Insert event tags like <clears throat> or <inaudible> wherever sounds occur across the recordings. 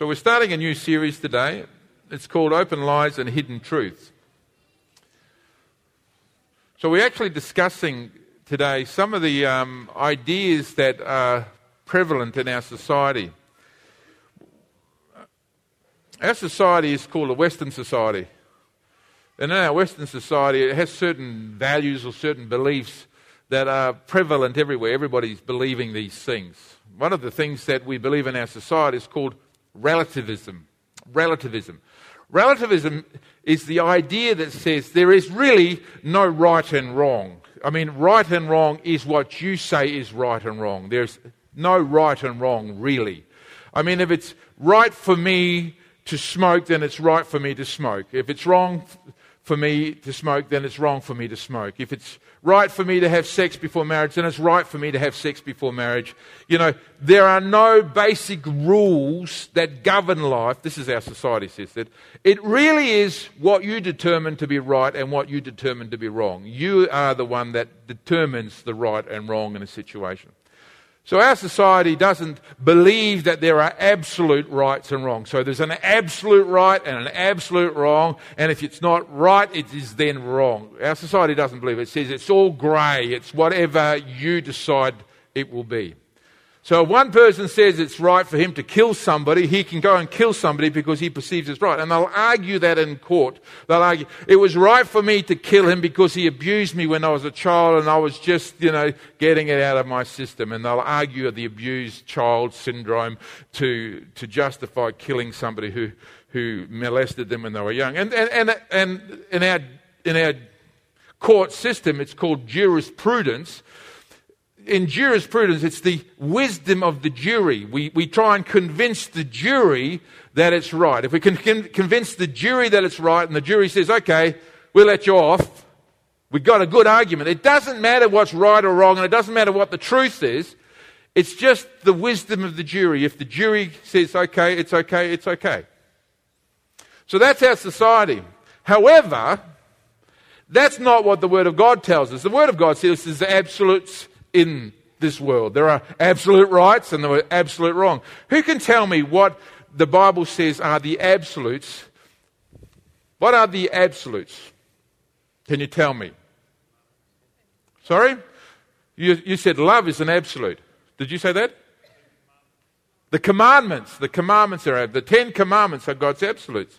So we're starting a new series today. It's called Open Lies and Hidden Truths. So we're actually discussing today some of the um, ideas that are prevalent in our society. Our society is called a Western society. And in our Western society, it has certain values or certain beliefs that are prevalent everywhere. Everybody's believing these things. One of the things that we believe in our society is called relativism. Relativism. Relativism is the idea that says there is really no right and wrong. I mean, right and wrong is what you say is right and wrong. There's no right and wrong, really. I mean, if it's right for me to smoke, then it's right for me to smoke. If it's wrong for me to smoke, then it's wrong for me to smoke. If it's right for me to have sex before marriage, then it's right for me to have sex before marriage. You know, there are no basic rules that govern life. This is our society says that. It really is what you determine to be right and what you determine to be wrong. You are the one that determines the right and wrong in a situation. So our society doesn't believe that there are absolute rights and wrongs. So there's an absolute right and an absolute wrong, and if it's not right, it is then wrong. Our society doesn't believe it. It says it's all grey. It's whatever you decide it will be. So if one person says it's right for him to kill somebody, he can go and kill somebody because he perceives it's right. And they'll argue that in court. They'll argue, it was right for me to kill him because he abused me when I was a child and I was just, you know, getting it out of my system. And they'll argue the abused child syndrome to, to justify killing somebody who, who molested them when they were young. And, and, and, and in our, in our court system, it's called jurisprudence in jurisprudence, it's the wisdom of the jury. We, we try and convince the jury that it's right. If we can convince the jury that it's right and the jury says, okay, we'll let you off, we've got a good argument. It doesn't matter what's right or wrong and it doesn't matter what the truth is. It's just the wisdom of the jury. If the jury says, okay, it's okay, it's okay. So that's our society. However, that's not what the Word of God tells us. The Word of God says there's absolutes in this world. There are absolute rights and there are absolute wrong. Who can tell me what the Bible says are the absolutes? What are the absolutes? Can you tell me? Sorry? You, you said love is an absolute. Did you say that? The commandments. The commandments are the Ten Commandments are God's absolutes.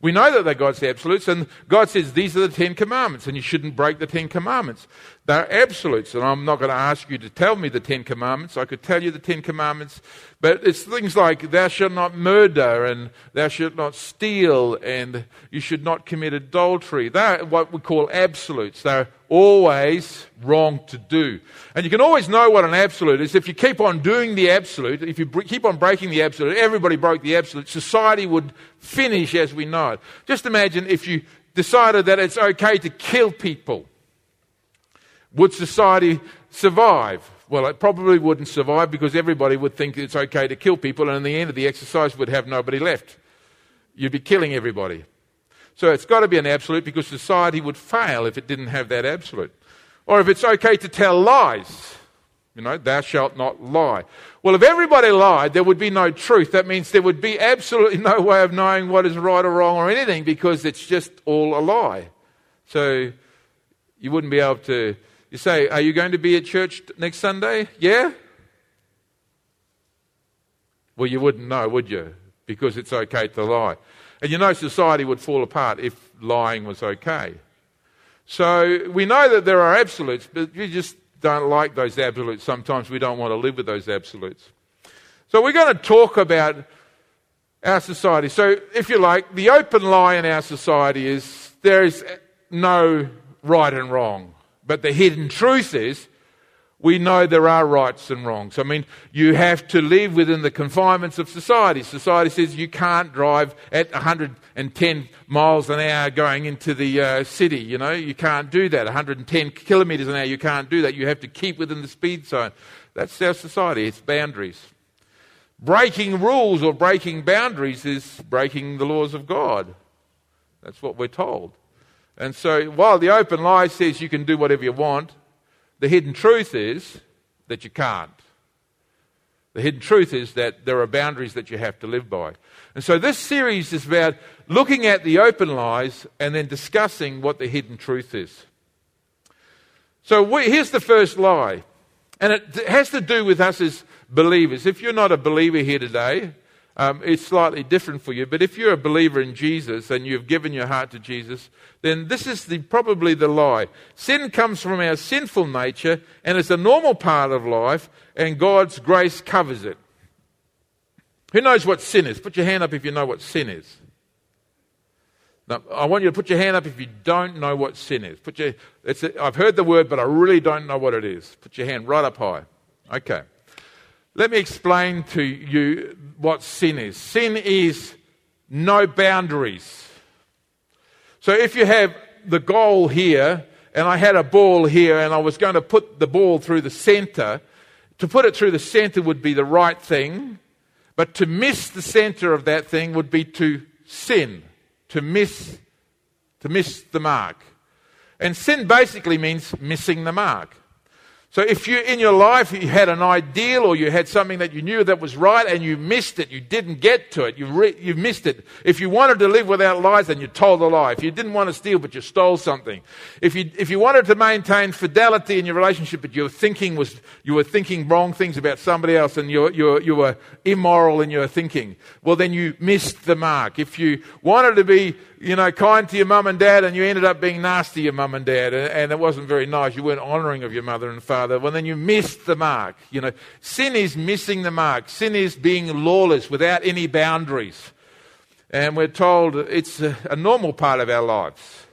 We know that they're God's absolutes, and God says these are the Ten Commandments, and you shouldn't break the Ten Commandments. They're absolutes, and I'm not going to ask you to tell me the Ten Commandments. I could tell you the Ten Commandments, but it's things like thou shalt not murder, and thou shalt not steal, and you should not commit adultery. They're what we call absolutes. They're always wrong to do. And you can always know what an absolute is if you keep on doing the absolute, if you keep on breaking the absolute, everybody broke the absolute, society would finish as we know it. Just imagine if you decided that it's okay to kill people. Would society survive? Well, it probably wouldn't survive because everybody would think it's okay to kill people, and in the end of the exercise, would have nobody left. You'd be killing everybody. So it's got to be an absolute because society would fail if it didn't have that absolute. Or if it's okay to tell lies, you know, thou shalt not lie. Well, if everybody lied, there would be no truth. That means there would be absolutely <laughs> no way of knowing what is right or wrong or anything because it's just all a lie. So you wouldn't be able to. You say, Are you going to be at church next Sunday? Yeah? Well, you wouldn't know, would you? Because it's okay to lie. And you know, society would fall apart if lying was okay. So we know that there are absolutes, but we just don't like those absolutes. Sometimes we don't want to live with those absolutes. So we're going to talk about our society. So, if you like, the open lie in our society is there is no right and wrong. But the hidden truth is we know there are rights and wrongs. I mean, you have to live within the confinements of society. Society says you can't drive at 110 miles an hour going into the uh, city. You know, you can't do that. 110 kilometres an hour, you can't do that. You have to keep within the speed zone. That's our society, it's boundaries. Breaking rules or breaking boundaries is breaking the laws of God. That's what we're told. And so, while the open lie says you can do whatever you want, the hidden truth is that you can't. The hidden truth is that there are boundaries that you have to live by. And so this series is about looking at the open lies and then discussing what the hidden truth is. So we, here's the first lie. And it has to do with us as believers. If you're not a believer here today, um, it's slightly different for you. But if you're a believer in Jesus and you've given your heart to Jesus, then this is the, probably the lie. Sin comes from our sinful nature and it's a normal part of life, and God's grace covers it. Who knows what sin is? Put your hand up if you know what sin is. Now, I want you to put your hand up if you don't know what sin is. Put your, a, I've heard the word, but I really don't know what it is. Put your hand right up high. Okay. Let me explain to you what sin is. Sin is no boundaries. So if you have the goal here, and I had a ball here, and I was going to put the ball through the center, to put it through the center would be the right thing. But to miss the center of that thing would be to sin, to miss, to miss the mark. And sin basically means missing the mark. So if you in your life you had an ideal or you had something that you knew that was right and you missed it, you didn't get to it, you, re- you missed it. If you wanted to live without lies, then you told a lie. If you didn't want to steal, but you stole something. If you, if you wanted to maintain fidelity in your relationship, but your thinking was, you were thinking wrong things about somebody else and you, you, you were immoral in your thinking, well then you missed the mark. If you wanted to be you know, kind to your mum and dad, and you ended up being nasty to your mum and dad, and, and it wasn't very nice. You weren't honouring of your mother and father. Well, then you missed the mark. You know, sin is missing the mark. Sin is being lawless without any boundaries. And we're told it's a, a normal part of our lives.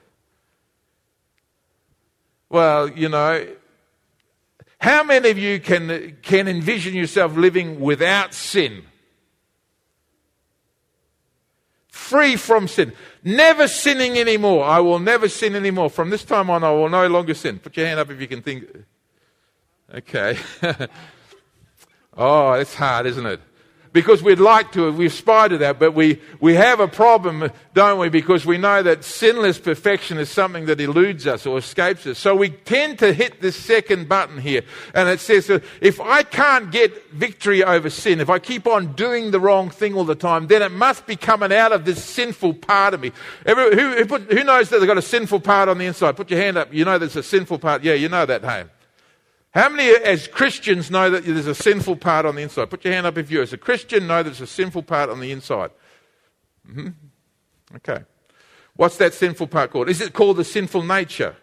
Well, you know, how many of you can, can envision yourself living without sin? Free from sin. Never sinning anymore. I will never sin anymore. From this time on, I will no longer sin. Put your hand up if you can think. Okay. <laughs> oh, it's hard, isn't it? Because we'd like to, we aspire to that, but we, we have a problem, don't we? Because we know that sinless perfection is something that eludes us or escapes us. So we tend to hit this second button here. And it says, if I can't get victory over sin, if I keep on doing the wrong thing all the time, then it must be coming out of this sinful part of me. Every, who, who, put, who knows that they've got a sinful part on the inside? Put your hand up. You know there's a sinful part. Yeah, you know that, hey? How many, as Christians, know that there's a sinful part on the inside? Put your hand up if you, as a Christian, know there's a sinful part on the inside. Mm-hmm. Okay. What's that sinful part called? Is it called the sinful nature?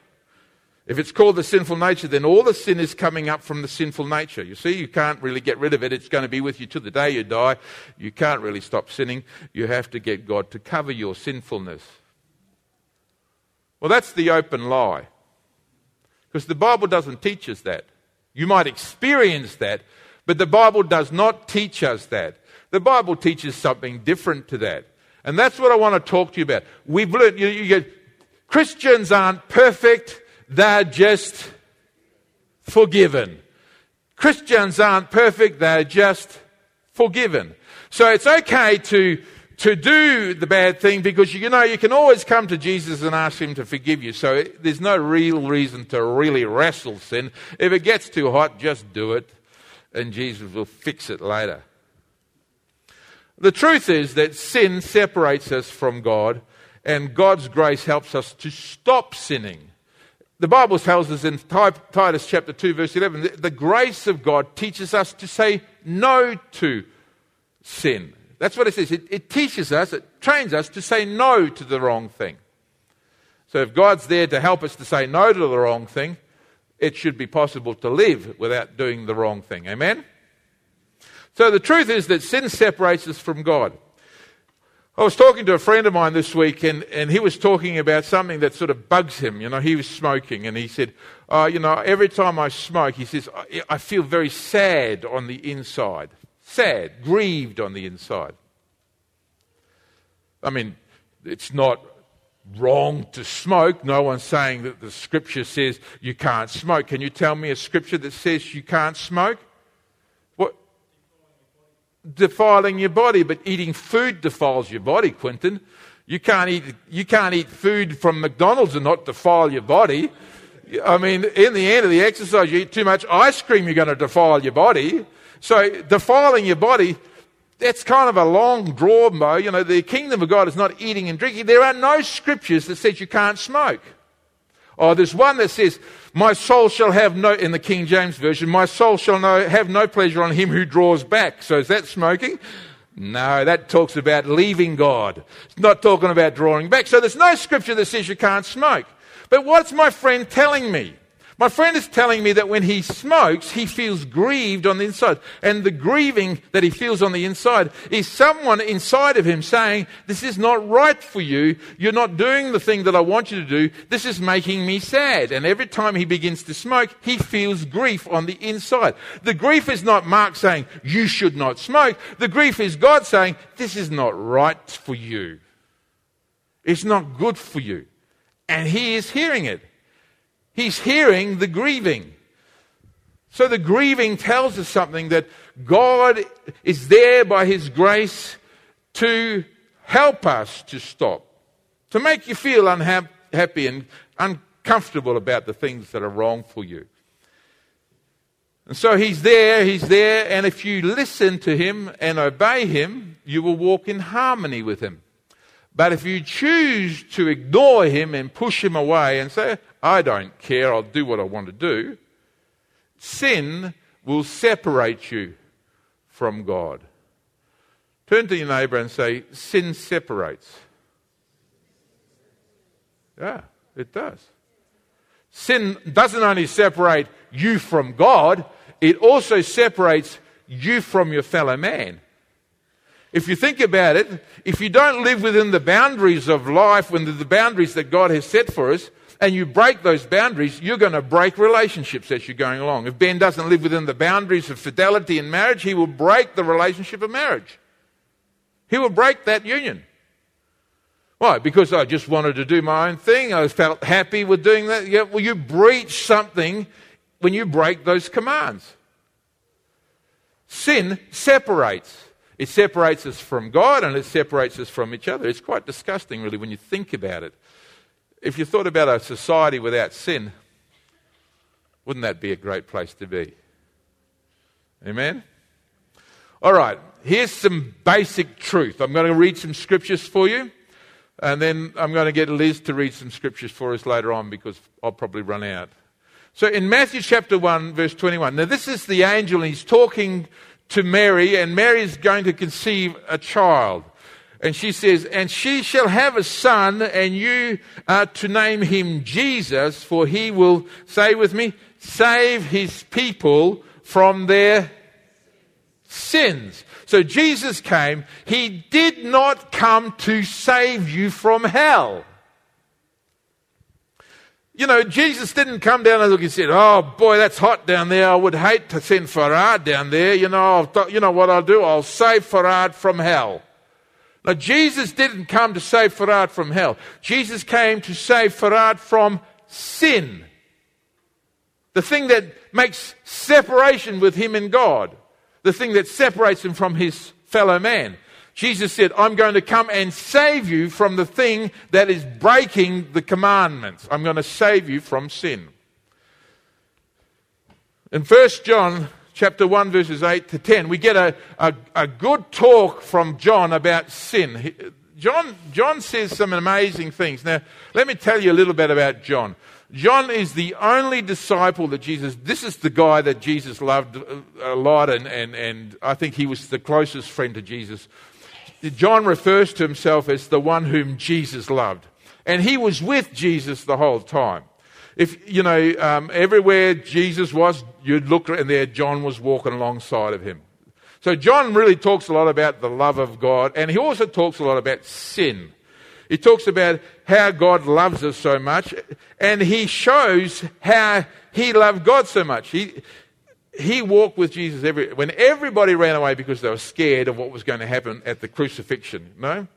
If it's called the sinful nature, then all the sin is coming up from the sinful nature. You see, you can't really get rid of it. It's going to be with you to the day you die. You can't really stop sinning. You have to get God to cover your sinfulness. Well, that's the open lie. Because the Bible doesn't teach us that. You might experience that, but the Bible does not teach us that. The Bible teaches something different to that. And that's what I want to talk to you about. We've learned, you, you get, Christians aren't perfect, they're just forgiven. Christians aren't perfect, they're just forgiven. So it's okay to to do the bad thing because you know you can always come to Jesus and ask him to forgive you. So there's no real reason to really wrestle sin. If it gets too hot, just do it and Jesus will fix it later. The truth is that sin separates us from God and God's grace helps us to stop sinning. The Bible tells us in Titus chapter 2 verse 11 the grace of God teaches us to say no to sin. That's what it says. It, it teaches us, it trains us to say no to the wrong thing. So if God's there to help us to say no to the wrong thing, it should be possible to live without doing the wrong thing. Amen? So the truth is that sin separates us from God. I was talking to a friend of mine this week, and, and he was talking about something that sort of bugs him. You know, he was smoking, and he said, uh, You know, every time I smoke, he says, I, I feel very sad on the inside sad, grieved on the inside. I mean, it's not wrong to smoke. No one's saying that the scripture says you can't smoke. Can you tell me a scripture that says you can't smoke? What? Defiling your body, but eating food defiles your body, Quinton. You can't eat, you can't eat food from McDonald's and not defile your body. I mean, in the end of the exercise, you eat too much ice cream, you're going to defile your body. So defiling your body, that's kind of a long draw, Mo. You know, the kingdom of God is not eating and drinking. There are no scriptures that says you can't smoke. Or there's one that says, My soul shall have no, in the King James Version, my soul shall no, have no pleasure on him who draws back. So is that smoking? No, that talks about leaving God. It's not talking about drawing back. So there's no scripture that says you can't smoke. But what's my friend telling me? My friend is telling me that when he smokes, he feels grieved on the inside. And the grieving that he feels on the inside is someone inside of him saying, This is not right for you. You're not doing the thing that I want you to do. This is making me sad. And every time he begins to smoke, he feels grief on the inside. The grief is not Mark saying, You should not smoke. The grief is God saying, This is not right for you. It's not good for you. And he is hearing it. He's hearing the grieving. So the grieving tells us something that God is there by His grace to help us to stop, to make you feel unhappy and uncomfortable about the things that are wrong for you. And so He's there, He's there, and if you listen to Him and obey Him, you will walk in harmony with Him. But if you choose to ignore Him and push Him away and say, I don't care, I'll do what I want to do, sin will separate you from God. Turn to your neighbour and say, Sin separates. Yeah, it does. Sin doesn't only separate you from God, it also separates you from your fellow man. If you think about it, if you don't live within the boundaries of life, within the boundaries that God has set for us, and you break those boundaries, you're going to break relationships as you're going along. If Ben doesn't live within the boundaries of fidelity in marriage, he will break the relationship of marriage. He will break that union. Why? Because I just wanted to do my own thing. I felt happy with doing that. Yeah, well, you breach something when you break those commands. Sin separates. It separates us from God and it separates us from each other. It's quite disgusting, really, when you think about it. If you thought about a society without sin, wouldn't that be a great place to be? Amen? All right, here's some basic truth. I'm going to read some scriptures for you, and then I'm going to get Liz to read some scriptures for us later on because I'll probably run out. So in Matthew chapter 1, verse 21, now this is the angel, and he's talking to Mary, and Mary is going to conceive a child. And she says, And she shall have a son, and you are to name him Jesus, for he will, say with me, save his people from their sins. So Jesus came. He did not come to save you from hell. You know, Jesus didn't come down and look and said, Oh boy, that's hot down there. I would hate to send Farad down there. You know, I'll, you know what I'll do? I'll save Farad from hell. Now, Jesus didn't come to save Farad from hell. Jesus came to save Farad from sin. The thing that makes separation with him and God. The thing that separates him from his fellow man. Jesus said, I'm going to come and save you from the thing that is breaking the commandments. I'm going to save you from sin. In 1 John chapter 1, verses 8 to 10, we get a, a, a good talk from John about sin. John, John says some amazing things. Now, let me tell you a little bit about John. John is the only disciple that Jesus, this is the guy that Jesus loved uh, a lot, and, and, and I think he was the closest friend to Jesus. John refers to himself as the one whom Jesus loved. And he was with Jesus the whole time. If, you know, um, everywhere Jesus was, you'd look and there John was walking alongside of him. So John really talks a lot about the love of God, and he also talks a lot about sin. He talks about how God loves us so much, and he shows how he loved God so much. He, he walked with Jesus every, when everybody ran away because they were scared of what was going to happen at the crucifixion. No?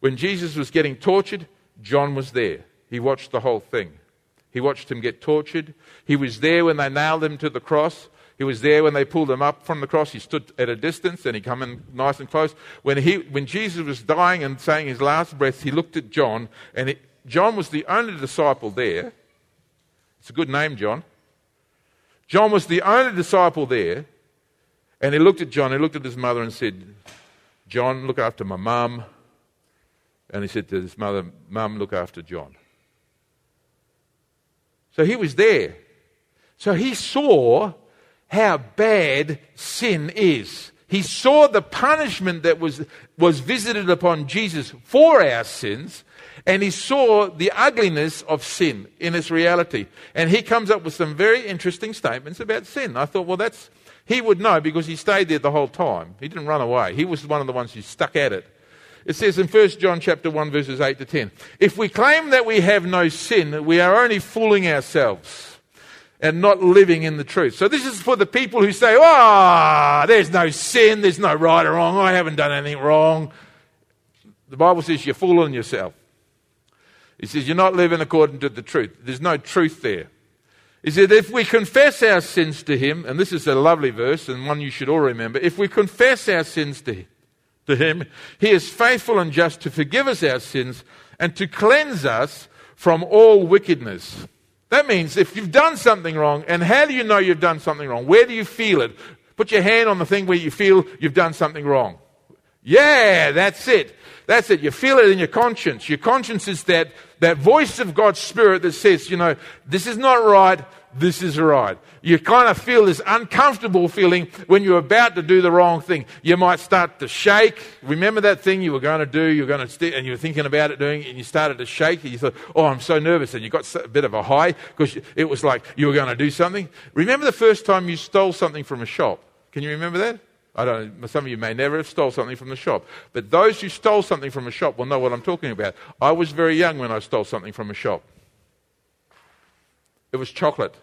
When Jesus was getting tortured, John was there. He watched the whole thing. He watched him get tortured. He was there when they nailed him to the cross. He was there when they pulled him up from the cross. He stood at a distance and he come in nice and close. When, he, when Jesus was dying and saying his last breath, he looked at John, and it, John was the only disciple there. It's a good name, John. John was the only disciple there, And he looked at John, he looked at his mother and said, John, look after my mum. And he said to his mother, Mum, look after John. So he was there. So he saw how bad sin is. He saw the punishment that was, was visited upon Jesus for our sins, and he saw the ugliness of sin in its reality. And he comes up with some very interesting statements about sin. I thought, well, that's, he would know because he stayed there the whole time. He didn't run away. He was one of the ones who stuck at it. It says in 1 John chapter 1 verses 8 to 10, if we claim that we have no sin, we are only fooling ourselves and not living in the truth. So this is for the people who say, "Ah, oh, there's no sin, there's no right or wrong. I haven't done anything wrong." The Bible says you're fooling yourself. It says you're not living according to the truth. There's no truth there. He said, if we confess our sins to him, and this is a lovely verse and one you should all remember, if we confess our sins to him, to him, he is faithful and just to forgive us our sins and to cleanse us from all wickedness. That means if you've done something wrong, and how do you know you've done something wrong? Where do you feel it? Put your hand on the thing where you feel you've done something wrong. Yeah, that's it. That's it. You feel it in your conscience. Your conscience is that, that voice of God's Spirit that says, you know, this is not right this is right. You kind of feel this uncomfortable feeling when you're about to do the wrong thing. You might start to shake. Remember that thing you were going to do, you are going to st- and you were thinking about it doing it, and you started to shake, and you thought, oh, I'm so nervous, and you got a bit of a high because it was like you were going to do something. Remember the first time you stole something from a shop? Can you remember that? I don't know, some of you may never have stole something from the shop. But those who stole something from a shop will know what I'm talking about. I was very young when I stole something from a shop. It was chocolate.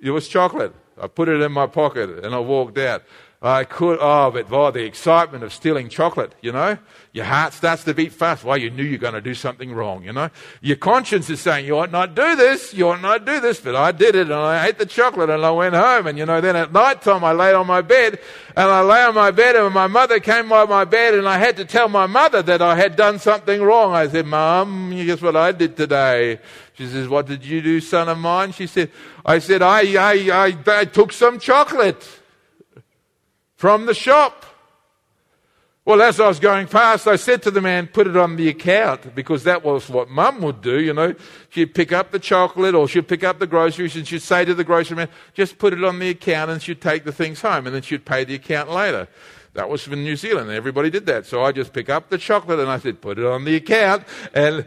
It was chocolate. I put it in my pocket and I walked out. I could, oh, but oh, the excitement of stealing chocolate, you know? Your heart starts to beat fast. Why? You knew you're going to do something wrong, you know? Your conscience is saying, you ought not do this, you ought not do this, but I did it and I ate the chocolate and I went home. And, you know, then at night time I laid on my bed and I lay on my bed and my mother came by my bed and I had to tell my mother that I had done something wrong. I said, Mom, you guess what I did today? She says, What did you do, son of mine? She said, I said, I, I, I, I took some chocolate from the shop. Well, as I was going past, I said to the man, put it on the account, because that was what mum would do, you know. She'd pick up the chocolate or she'd pick up the groceries and she'd say to the grocery man, just put it on the account and she'd take the things home and then she'd pay the account later. That was from New Zealand. Everybody did that. So I just pick up the chocolate and I said, put it on the account. And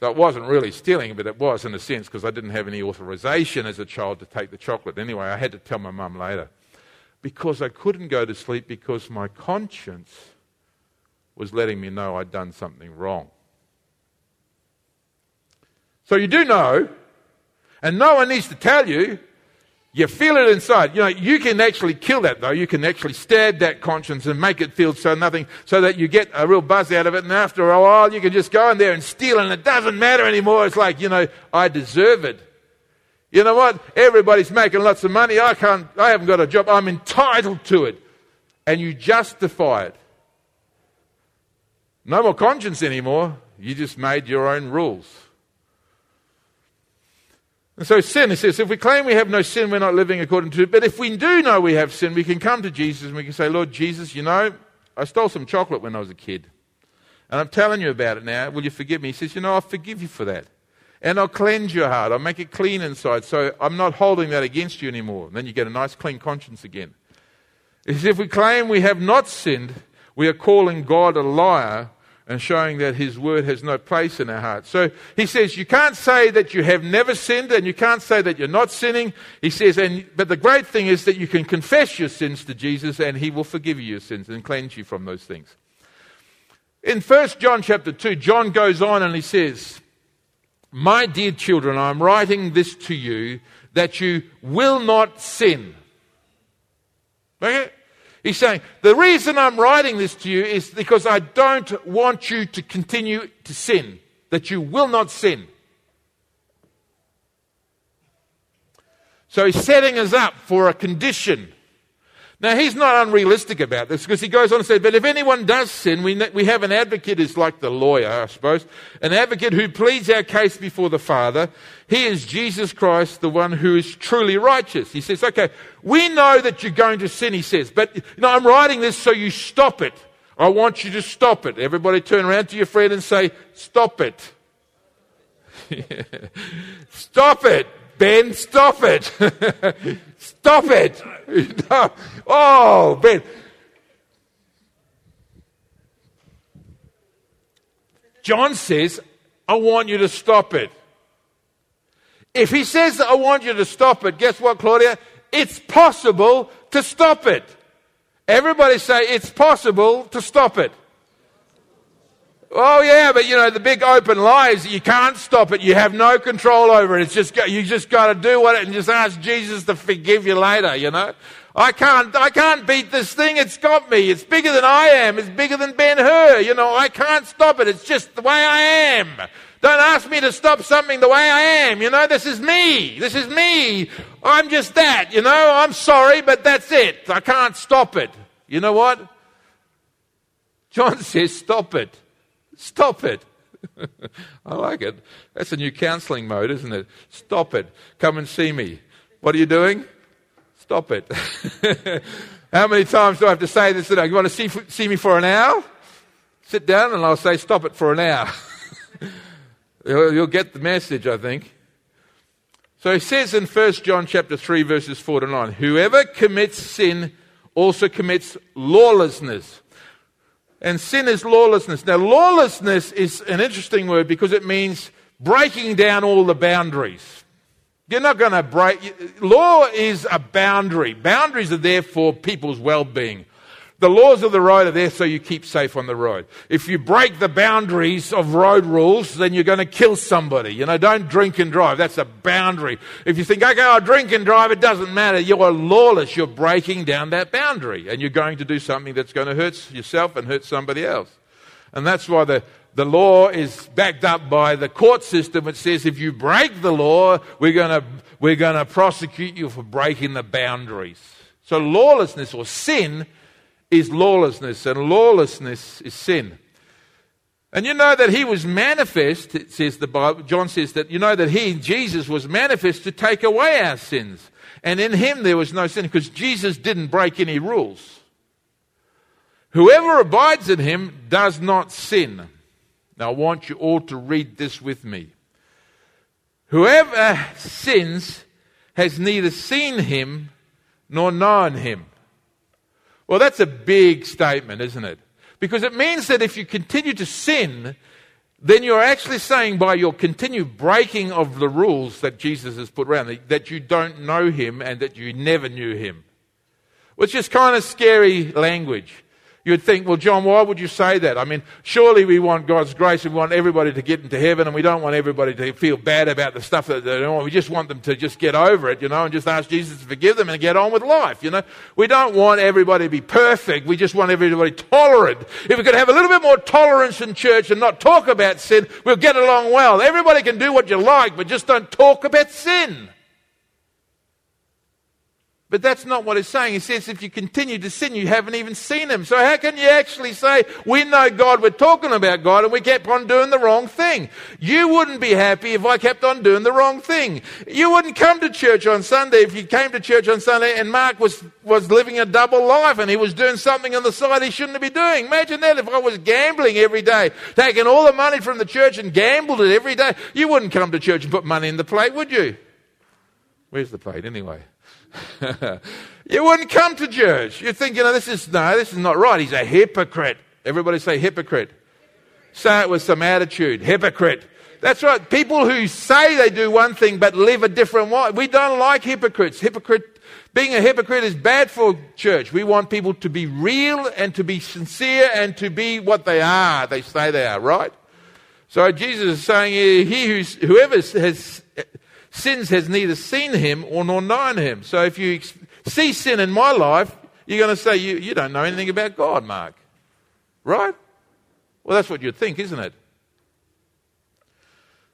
so it wasn't really stealing, but it was in a sense because I didn't have any authorization as a child to take the chocolate. Anyway, I had to tell my mum later because I couldn't go to sleep because my conscience was letting me know I'd done something wrong. So you do know, and no one needs to tell you, you feel it inside. You know, you can actually kill that though. You can actually stab that conscience and make it feel so nothing, so that you get a real buzz out of it. And after a while, you can just go in there and steal and it doesn't matter anymore. It's like, you know, I deserve it. You know what? Everybody's making lots of money. I can't, I haven't got a job. I'm entitled to it. And you justify it. No more conscience anymore. You just made your own rules. And so sin, it says, if we claim we have no sin, we're not living according to it. But if we do know we have sin, we can come to Jesus and we can say, Lord Jesus, you know, I stole some chocolate when I was a kid. And I'm telling you about it now. Will you forgive me? He says, you know, I'll forgive you for that. And I'll cleanse your heart. I'll make it clean inside. So I'm not holding that against you anymore. And then you get a nice clean conscience again. if we claim we have not sinned, we are calling God a liar and showing that his word has no place in our heart. So he says, you can't say that you have never sinned and you can't say that you're not sinning. He says, and, but the great thing is that you can confess your sins to Jesus and he will forgive you your sins and cleanse you from those things. In 1 John chapter 2, John goes on and he says, my dear children, I'm writing this to you that you will not sin. Okay? He's saying, the reason I'm writing this to you is because I don't want you to continue to sin, that you will not sin. So he's setting us up for a condition Now, he's not unrealistic about this because he goes on to say, But if anyone does sin, we, we have an advocate who's like the lawyer, I suppose, an advocate who pleads our case before the Father. He is Jesus Christ, the one who is truly righteous. He says, Okay, we know that you're going to sin, he says, but you know, I'm writing this so you stop it. I want you to stop it. Everybody turn around to your friend and say, Stop it. <laughs> stop it. Ben, stop it. <laughs> stop it. <laughs> oh, Ben. John says, I want you to stop it. If he says, I want you to stop it, guess what, Claudia? It's possible to stop it. Everybody say, it's possible to stop it. Oh yeah, but you know the big open lies. you can't stop it. You have no control over it. It's just you just got to do what it and just ask Jesus to forgive you later. You know, I can't I can't beat this thing. It's got me. It's bigger than I am. It's bigger than Ben Hur. You know, I can't stop it. It's just the way I am. Don't ask me to stop something the way I am. You know, this is me. This is me. I'm just that. You know, I'm sorry, but that's it. I can't stop it. You know what? John <laughs> says, stop it. Stop it. <laughs> I like it. That's a new counseling mode, isn't it? Stop it. Come and see me. What are you doing? Stop it. <laughs> How many times do I have to say this today? You want to see, see me for an hour? Sit down and I'll say, stop it for an hour. <laughs> you'll, you'll get the message, I think. So he says in 1 John chapter 3 verses 4 to 9, whoever commits sin also commits lawlessness. And sin is lawlessness. Now, lawlessness is an interesting word because it means breaking down all the boundaries. You're not going to break. Law is a boundary. Boundaries are there for people's well being. The laws of the road are there so you keep safe on the road. If you break the boundaries of road rules, then you're going to kill somebody. You know, don't drink and drive. That's a boundary. If you think, okay, I'll drink and drive, it doesn't matter. You're lawless. You're breaking down that boundary and you're going to do something that's going to hurt yourself and hurt somebody else. And that's why the, the law is backed up by the court system. It says if you break the law, we're going we're going to prosecute you for breaking the boundaries. So lawlessness or sin is lawlessness, and lawlessness is sin. And you know that he was manifest, it says the Bible, John says that you know that he, Jesus, was manifest to take away our sins. And in him there was no sin because Jesus didn't break any rules. Whoever abides in him does not sin. Now I want you all to read this with me. Whoever sins has neither seen him nor known him. Well, that's a big statement, isn't it? Because it means that if you continue to sin, then you're actually saying by your continued breaking of the rules that Jesus has put around, that you don't know him and that you never knew him. Which is kind of scary language. You'd think, well, John, why would you say that? I mean, surely we want God's grace and we want everybody to get into heaven and we don't want everybody to feel bad about the stuff that they're doing. We just want them to just get over it, you know, and just ask Jesus to forgive them and get on with life, you know. We don't want everybody to be perfect. We just want everybody tolerant. If we could have a little bit more tolerance in church and not talk about sin, we'll get along well. Everybody can do what you like, but just don't talk about sin. But that's not what he's saying. He says if you continue to sin, you haven't even seen him. So how can you actually say, we know God, we're talking about God, and we kept on doing the wrong thing? You wouldn't be happy if I kept on doing the wrong thing. You wouldn't come to church on Sunday if you came to church on Sunday and Mark was, was living a double life and he was doing something on the side he shouldn't be doing. Imagine that if I was gambling every day, taking all the money from the church and gambled it every day. You wouldn't come to church and put money in the plate, would you? Where's the plate anyway? <laughs> you wouldn't come to church. You'd think, you know, this is, no, this is not right. He's a hypocrite. Everybody say hypocrite. Say it with some attitude. Hypocrite. That's right. People who say they do one thing but live a different way. We don't like hypocrites. Hypocrite, being a hypocrite is bad for church. We want people to be real and to be sincere and to be what they are. They say they are, right? So Jesus is saying, he whoever has sins has neither seen him or nor known him. So if you see sin in my life, you're going to say, you, you don't know anything about God, Mark. Right? Well, that's what you'd think, isn't it?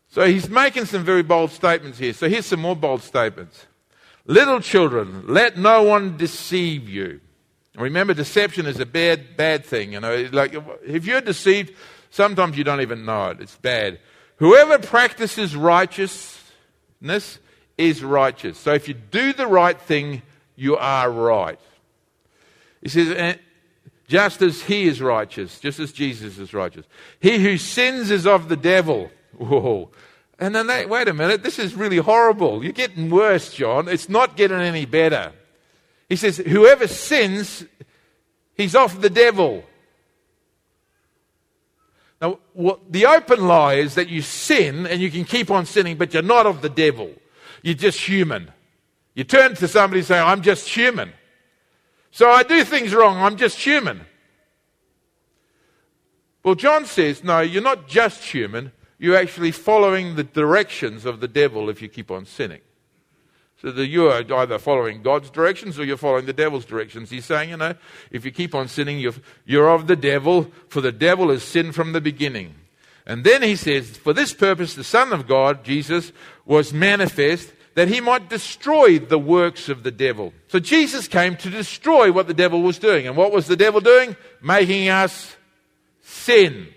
So he's making some very bold statements here. So here's some more bold statements. Little children, let no one deceive you. Remember, deception is a bad, bad thing. You know, like if you're deceived, sometimes you don't even know it. It's bad. Whoever practices righteousness is righteous. So if you do the right thing, you are right. He says, eh, just as he is righteous, just as Jesus is righteous. He who sins is of the devil. Whoa. And then they, wait a minute, this is really horrible. You're getting worse, John. It's not getting any better. He says, whoever sins, he's off the devil. Now, what, the open lie is that you sin and you can keep on sinning, but you're not of the devil. You're just human. You turn to somebody and say, I'm just human. So I do things wrong, I'm just human. Well, John says, no, you're not just human, you're actually following the directions of the devil if you keep on sinning. So that you are either following God's directions or you're following the devil's directions. He's saying, you know, if you keep on sinning, you're, you're of the devil, for the devil has sinned from the beginning. And then he says, for this purpose, the Son of God, Jesus, was manifest that he might destroy the works of the devil. So Jesus came to destroy what the devil was doing. And what was the devil doing? Making us sin.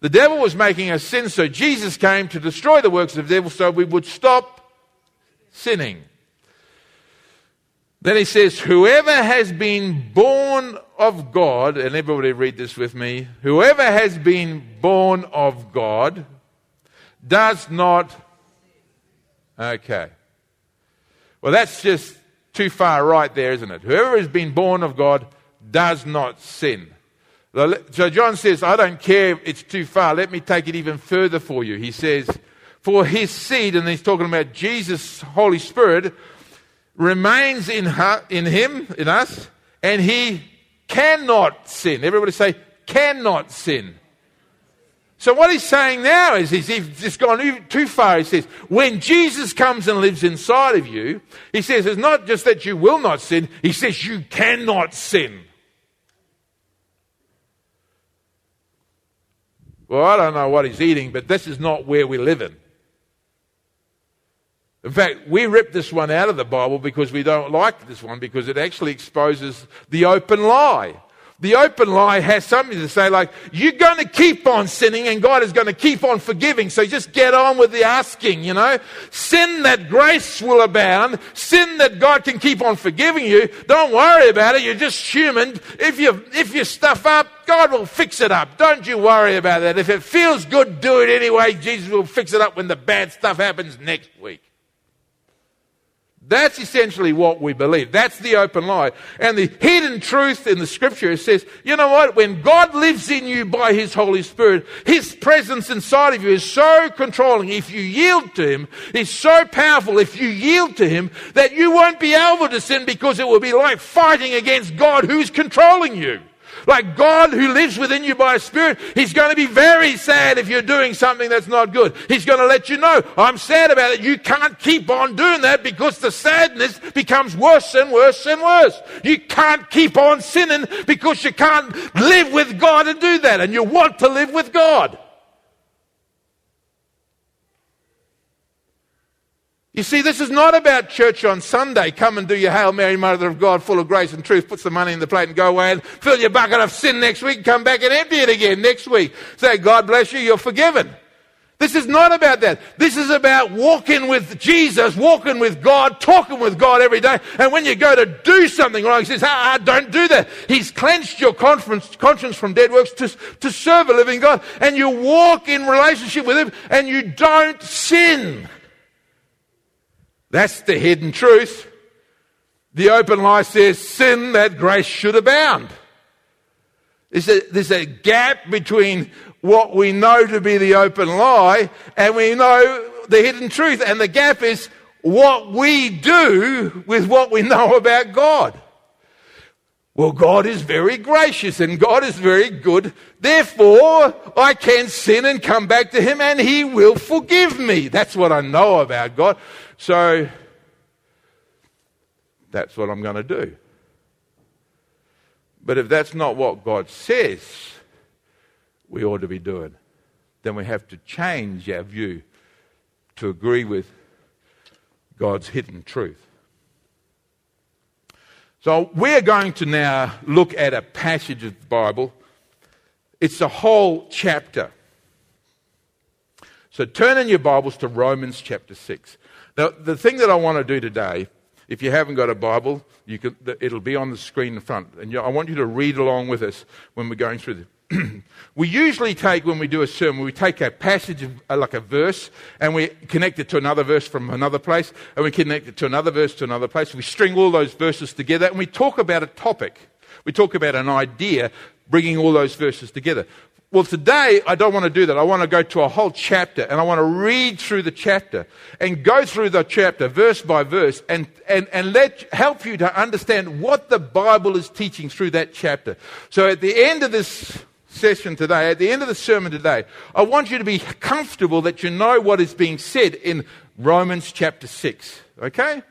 The devil was making us sin, so Jesus came to destroy the works of the devil so we would stop sinning. Then he says, Whoever has been born of God, and everybody read this with me, whoever has been born of God does not. Okay. Well, that's just too far right there, isn't it? Whoever has been born of God does not sin. So John says, I don't care it's too far. Let me take it even further for you. He says, for his seed, and he's talking about Jesus' Holy Spirit, remains in, her, in him, in us, and he cannot sin. Everybody say, cannot sin. So what he's saying now is he's, he's just gone too far. He says, when Jesus comes and lives inside of you, he says it's not just that you will not sin, he says you cannot sin. Well, I don't know what he's eating, but this is not where we live in. In fact, we ripped this one out of the Bible because we don't like this one because it actually exposes the open lie. The open lie has something to say like, you're going to keep on sinning and God is going to keep on forgiving. So just get on with the asking, you know. Sin that grace will abound. Sin that God can keep on forgiving you. Don't worry about it. You're just human. If you, if you stuff up, God will fix it up. Don't you worry about that. If it feels good, do it anyway. Jesus will fix it up when the bad stuff happens next week. That's essentially what we believe. That's the open lie. And the hidden truth in the scripture says, you know what? When God lives in you by His Holy Spirit, His presence inside of you is so controlling. If you yield to Him, He's so powerful. If you yield to Him, that you won't be able to sin because it will be like fighting against God who's controlling you. Like God who lives within you by spirit, He's going to be very sad if you're doing something that's not good. He's going to let you know, I'm sad about it. You can't keep on doing that because the sadness becomes worse and worse and worse. You can't keep on sinning because you can't live with God and do that. And you want to live with God. You see, this is not about church on Sunday. Come and do your Hail Mary, Mother of God, full of grace and truth. Put some money in the plate and go away and fill your bucket of sin next week. Come back and empty it again next week. Say, God bless you, you're forgiven. This is not about that. This is about walking with Jesus, walking with God, talking with God every day. And when you go to do something wrong, he says, ah, ah don't do that. He's cleansed your conscience from dead works to, to serve a living God. And you walk in relationship with him and you don't sin. That's the hidden truth. The open lie says sin that grace should abound. There's a, there's a gap between what we know to be the open lie and we know the hidden truth. And the gap is what we do with what we know about God. Well, God is very gracious and God is very good. Therefore, I can sin and come back to Him and He will forgive me. That's what I know about God. So, that's what I'm going to do. But if that's not what God says we ought to be doing, then we have to change our view to agree with God's hidden truth. So we're going to now look at a passage of the Bible. It's a whole chapter. So turn in your Bibles to Romans chapter 6. Now, the thing that I want to do today, if you haven't got a Bible, you can, it'll be on the screen in front. And I want you to read along with us when we're going through this. <clears throat> we usually take, when we do a sermon, we take a passage, uh, like a verse, and we connect it to another verse from another place, and we connect it to another verse to another place. We string all those verses together, and we talk about a topic. We talk about an idea, bringing all those verses together. Well, today I don't want to do that. I want to go to a whole chapter and I want to read through the chapter and go through the chapter verse by verse and, and, and let help you to understand what the Bible is teaching through that chapter. So at the end of this session today, at the end of the sermon today, I want you to be comfortable that you know what is being said in Romans chapter 6. Okay?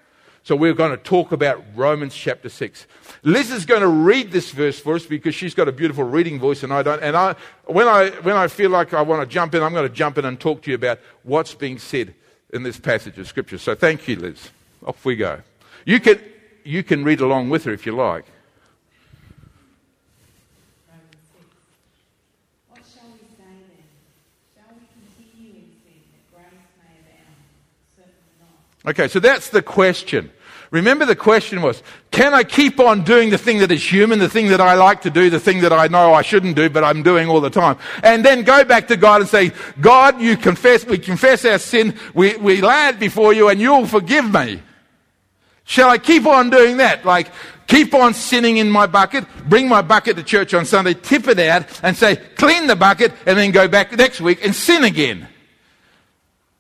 So we're going to talk about Romans chapter 6. Liz is going to read this verse for us because she's got a beautiful reading voice and I don't. And I, when, I, when I feel like I want to jump in, I'm going to jump in and talk to you about what's being said in this passage of Scripture. So thank you, Liz. Off we go. You can, you can read along with her if you like. Okay, so that's the question. Remember the question was, can I keep on doing the thing that is human, the thing that I like to do, the thing that I know I shouldn't do, but I'm doing all the time? And then go back to God and say, God, you confess, we confess our sin, we, we lay it before you and you'll forgive me. Shall I keep on doing that? Like, keep on sinning in my bucket, bring my bucket to church on Sunday, tip it out and say, clean the bucket and then go back next week and sin again.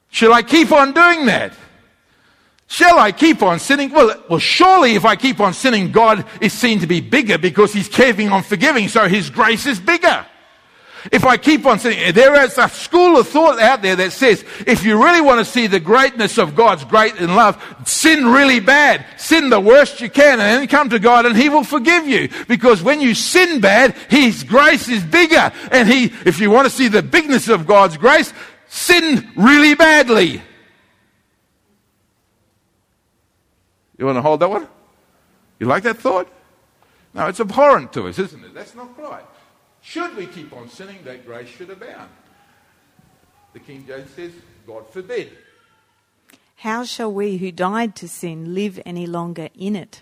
Shall I keep on doing that? Shall I keep on sinning? Well, well, surely if I keep on sinning, God is seen to be bigger because He's keeping on forgiving, so His grace is bigger. If I keep on sinning, there is a school of thought out there that says if you really want to see the greatness of God's great in love, sin really bad. Sin the worst you can and then come to God and He will forgive you. Because when you sin bad, His grace is bigger. And He, if you want to see the bigness of God's grace, sin really badly. You want to hold that one? You like that thought? No, it's abhorrent to us, isn't it? That's not right. Should we keep on sinning, that grace should abound. The King James says, God forbid. How shall we who died to sin live any longer in it?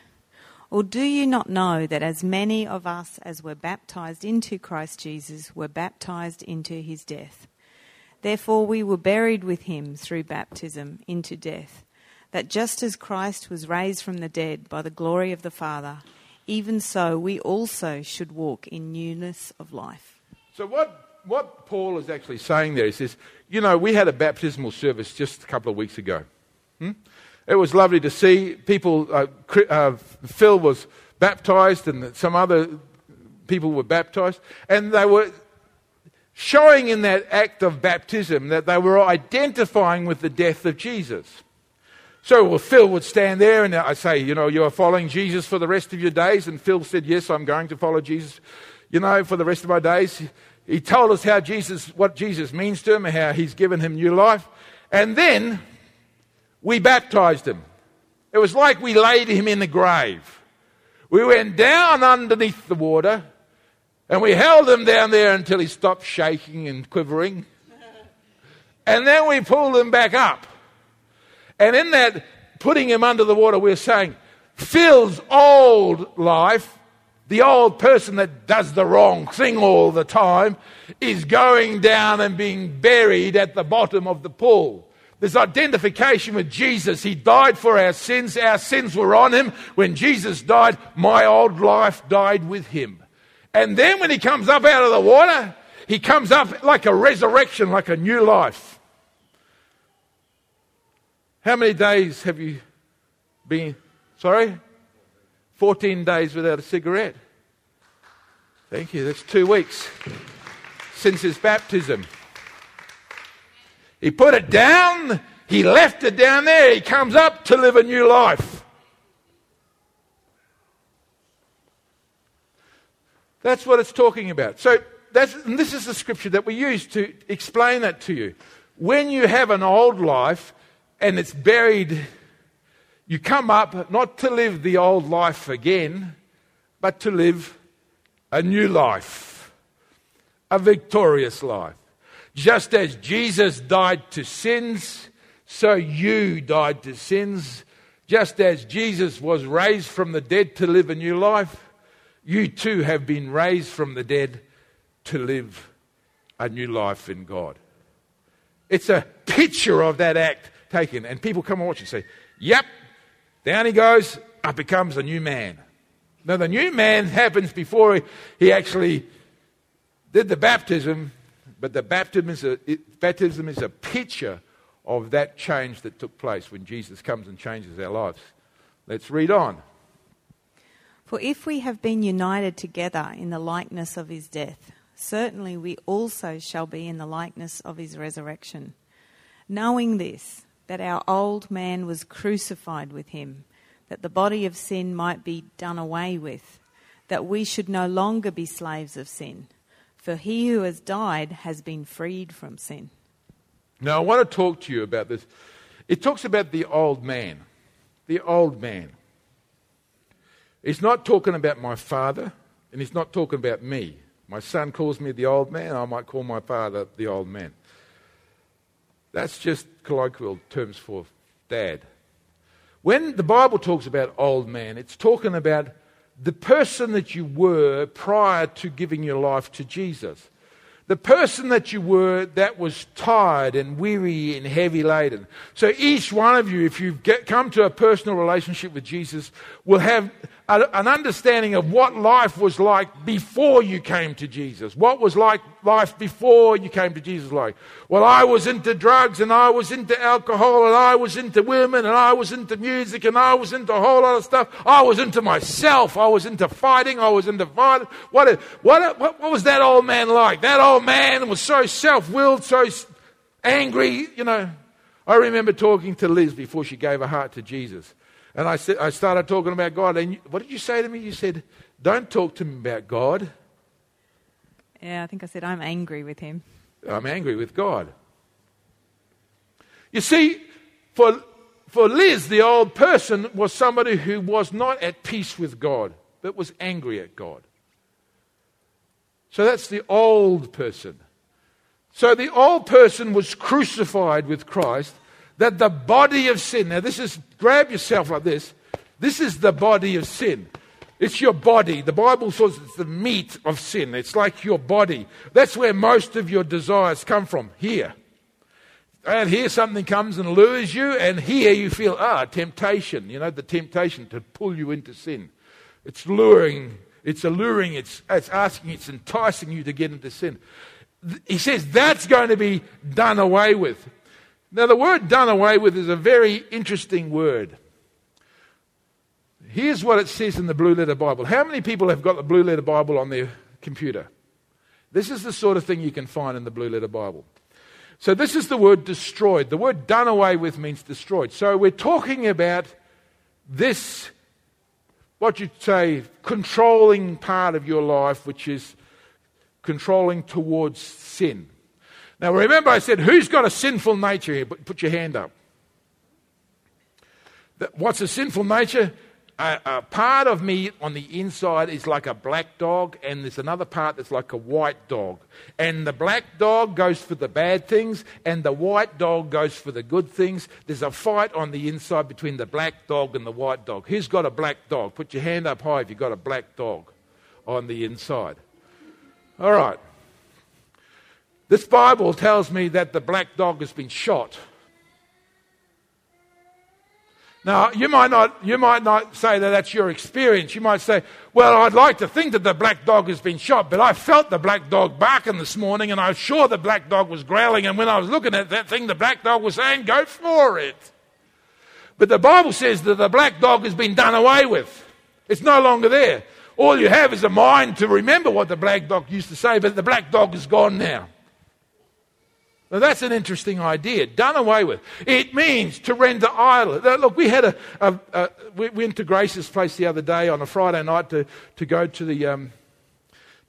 Or do you not know that as many of us as were baptized into Christ Jesus were baptized into his death? Therefore we were buried with him through baptism into death that just as Christ was raised from the dead by the glory of the Father, even so we also should walk in newness of life. So, what, what Paul is actually saying there, he says, you know, we had a baptismal service just a couple of weeks ago. Hmm? It was lovely to see people. Uh, uh, Phil was baptized, and some other people were baptized, and they were showing in that act of baptism that they were identifying with the death of Jesus. So well, Phil would stand there and I say, you know, you're following Jesus for the rest of your days. And Phil said, yes, I'm going to follow Jesus, you know, for the rest of my days. He told us how Jesus, what Jesus means to him, how he's given him new life. And then we baptized him. It was like we laid him in the grave. We went down underneath the water and we held him down there until he stopped shaking and quivering. <laughs> And then we pulled him back up. And in that putting him under the water, we're saying Phil's old life, the old person that does the wrong thing all the time, is going down and being buried at the bottom of the pool. There's identification with Jesus. He died for our sins. Our sins were on him. When Jesus died, my old life died with him. And then when he comes up out of the water, he comes up like a resurrection, like a new life. How many days have you been? Sorry? 14 days without a cigarette. Thank you. That's two weeks since his baptism. He put it down, he left it down there, he comes up to live a new life. That's what it's talking about. So, this is the scripture that we use to explain that to you. When you have an old life, and it's buried, You come up not to live the old life again, but to live a new life, a victorious life. Just as Jesus died to sins, so you died to sins. Just as Jesus was raised from the dead to live a new life, you too have been raised from the dead to live a new life in God. It's a picture of that act taken. And people come and watch and say, Yep, down he goes, up becomes a new man. Now, the new man happens before he actually did the baptism, but the baptism is a, it, baptism is a picture of that change that took place when Jesus comes and changes our lives. Let's read on. For if we have been united together in the likeness of his death, certainly we also shall be in the likeness of his resurrection. Knowing this, that our old man was crucified with him, that the body of sin might be done away with, that we should no longer be slaves of sin. For he who has died has been freed from sin. Now, I want to talk to you about this. It talks about the old man. The old man. He's not talking about my father, and he's not talking about me. My son calls me the old man, I might call my father the old man. That's just colloquial terms for dad. When the Bible talks about old man, it's talking about the person that you were prior to giving your life to Jesus the person that you were that was tired and weary and heavy laden. So each one of you, if you've get, come to a personal relationship with Jesus, will have an understanding of what life was like before you came to Jesus. What was like life before you came to Jesus like? Well, I was into drugs and I was into alcohol and I was into women and I was into music and I was into a whole lot of stuff. I was into myself. I was into fighting. I was into violence. What, what, what, what was that old man like? That old man was so self-willed, so angry, you know. I remember talking to Liz before she gave her heart to Jesus. And I, said, I started talking about God. And you, what did you say to me? You said, Don't talk to me about God. Yeah, I think I said, I'm angry with him. I'm angry with God. You see, for, for Liz, the old person was somebody who was not at peace with God, but was angry at God. So that's the old person. So the old person was crucified with Christ, that the body of sin, now this is, grab yourself like this, this is the body of sin. It's your body. The Bible says it's the meat of sin. It's like your body. That's where most of your desires come from, here. And here something comes and lures you, and here you feel, ah, temptation. You know, the temptation to pull you into sin. It's luring, it's alluring, it's, it's asking, it's enticing you to get into sin. He says that's going to be done away with. Now, the word done away with is a very interesting word. Here's what it says in the Blue Letter Bible. How many people have got the Blue Letter Bible on their computer? This is the sort of thing you can find in the Blue Letter Bible. So, this is the word destroyed. The word done away with means destroyed. So, we're talking about this, what you'd say, controlling part of your life, which is controlling towards sin. Now, remember, I said, who's got a sinful nature here? Put your hand up. What's a sinful nature? A, a, part of me on the inside is like a black dog, and there's another part that's like a white dog. And the black dog goes for the bad things, and the white dog goes for the good things. There's a fight on the inside between the black dog and the white dog. Who's got a black dog? Put your hand up high if you've got a black dog on the inside. All right. This Bible tells me that the black dog has been shot. Now, you might, not, you might not say that that's your experience. You might say, Well, I'd like to think that the black dog has been shot, but I felt the black dog barking this morning and I was sure the black dog was growling. And when I was looking at that thing, the black dog was saying, Go for it. But the Bible says that the black dog has been done away with, it's no longer there. All you have is a mind to remember what the black dog used to say, but the black dog is gone now. Now that's an interesting idea. Done away with. It means to render idle. Look, we had a, a, a, we went to Grace's place the other day on a Friday night to, to go to the um,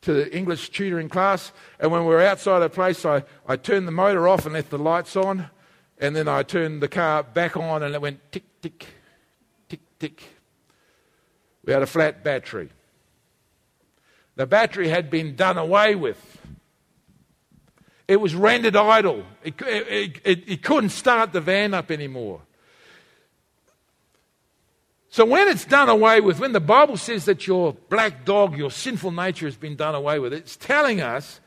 to the English tutoring class, and when we were outside the place, I, I turned the motor off and left the lights on, and then I turned the car back on, and it went tick tick tick, tick. We had a flat battery. The battery had been done away with. It was rendered idle. It, it, it, it couldn't start the van up anymore. So when it's done away with, when the Bible says that your black dog, your sinful nature has been done away with, it's telling us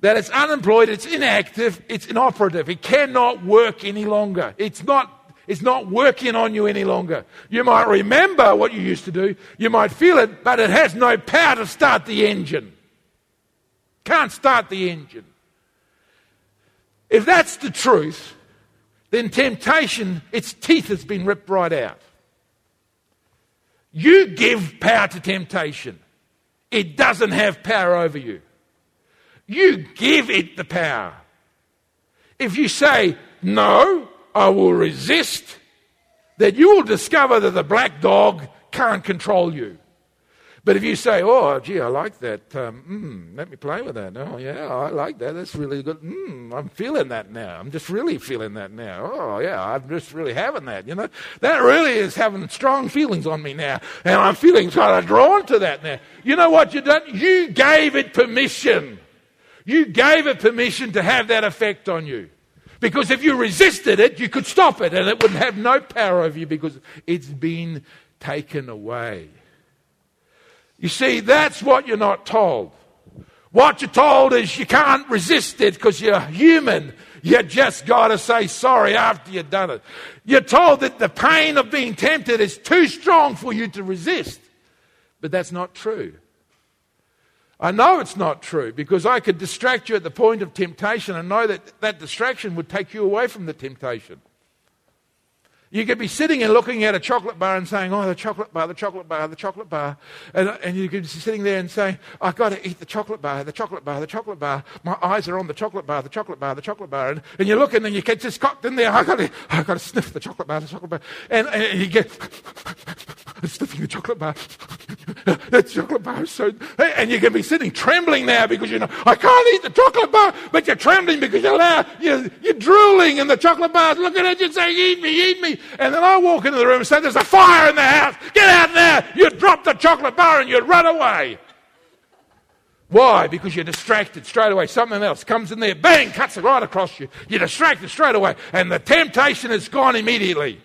that it's unemployed, it's inactive, it's inoperative. It cannot work any longer. It's not, it's not working on you any longer. You might remember what you used to do, you might feel it, but it has no power to start the engine. Can't start the engine. If that's the truth, then temptation, its teeth has been ripped right out. You give power to temptation. It doesn't have power over you. You give it the power. If you say, no, I will resist, then you will discover that the black dog can't control you. But if you say, oh, gee, I like that, um, mm, let me play with that. Oh, yeah, I like that. That's really good. Mm, I'm feeling that now. I'm just really feeling that now. Oh, yeah, I'm just really having that. You know, that really is having strong feelings on me now. And I'm feeling kind of drawn to that now. You know what you done? You gave it permission. You gave it permission to have that effect on you. Because if you resisted it, you could stop it and it would have no power over you because it's been taken away. You see, that's what you're not told. What you're told is you can't resist it because you're human. You just got to say sorry after you've done it. You're told that the pain of being tempted is too strong for you to resist. But that's not true. I know it's not true because I could distract you at the point of temptation and know that that distraction would take you away from the temptation. You could be sitting and looking at a chocolate bar and saying, Oh, the chocolate bar, the chocolate bar, the chocolate bar. And, and you could be sitting there and saying, I've got to eat the chocolate bar, the chocolate bar, the chocolate bar. My eyes are on the chocolate bar, the chocolate bar, the chocolate bar. And, and you're looking and you get just cocked in there. I've got to, I've got to sniff the chocolate bar, the chocolate bar. And, and you get sniffing the chocolate bar. the chocolate bar is so. And you can be sitting trembling now because you know, I can't eat the chocolate bar, but you're trembling because you're, loud, you're, you're drooling in the chocolate bar, looking at you saying, Eat me, eat me. And then I walk into the room and say, There's a fire in the house. Get out there. You'd drop the chocolate bar and you'd run away. Why? Because you're distracted straight away. Something else comes in there, bang, cuts it right across you. You're distracted straight away. And the temptation is gone immediately.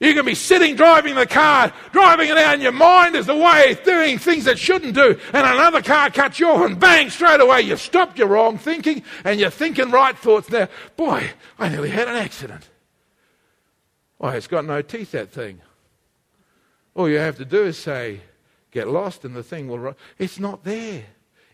You can be sitting driving the car, driving it out, and your mind is away doing things that shouldn't do, and another car cuts you off, and bang, straight away you've stopped your wrong thinking, and you're thinking right thoughts now. Boy, I nearly had an accident. Why, it's got no teeth, that thing. All you have to do is say, get lost, and the thing will. It's not there.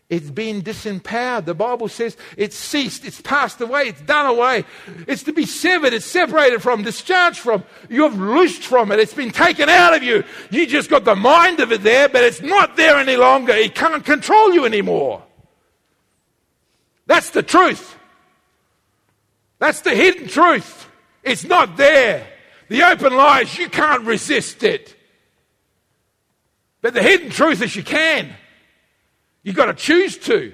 It's been disempowered. The Bible says it's ceased, it's passed away, it's done away. It's to be severed, it's separated from, discharged from. You've loosed from it, it's been taken out of you. You just got the mind of it there, but it's not there any longer. It can't control you anymore. That's the truth. That's the hidden truth. It's not there. The open lies, you can't resist it. But the hidden truth is you can. You've got to choose to.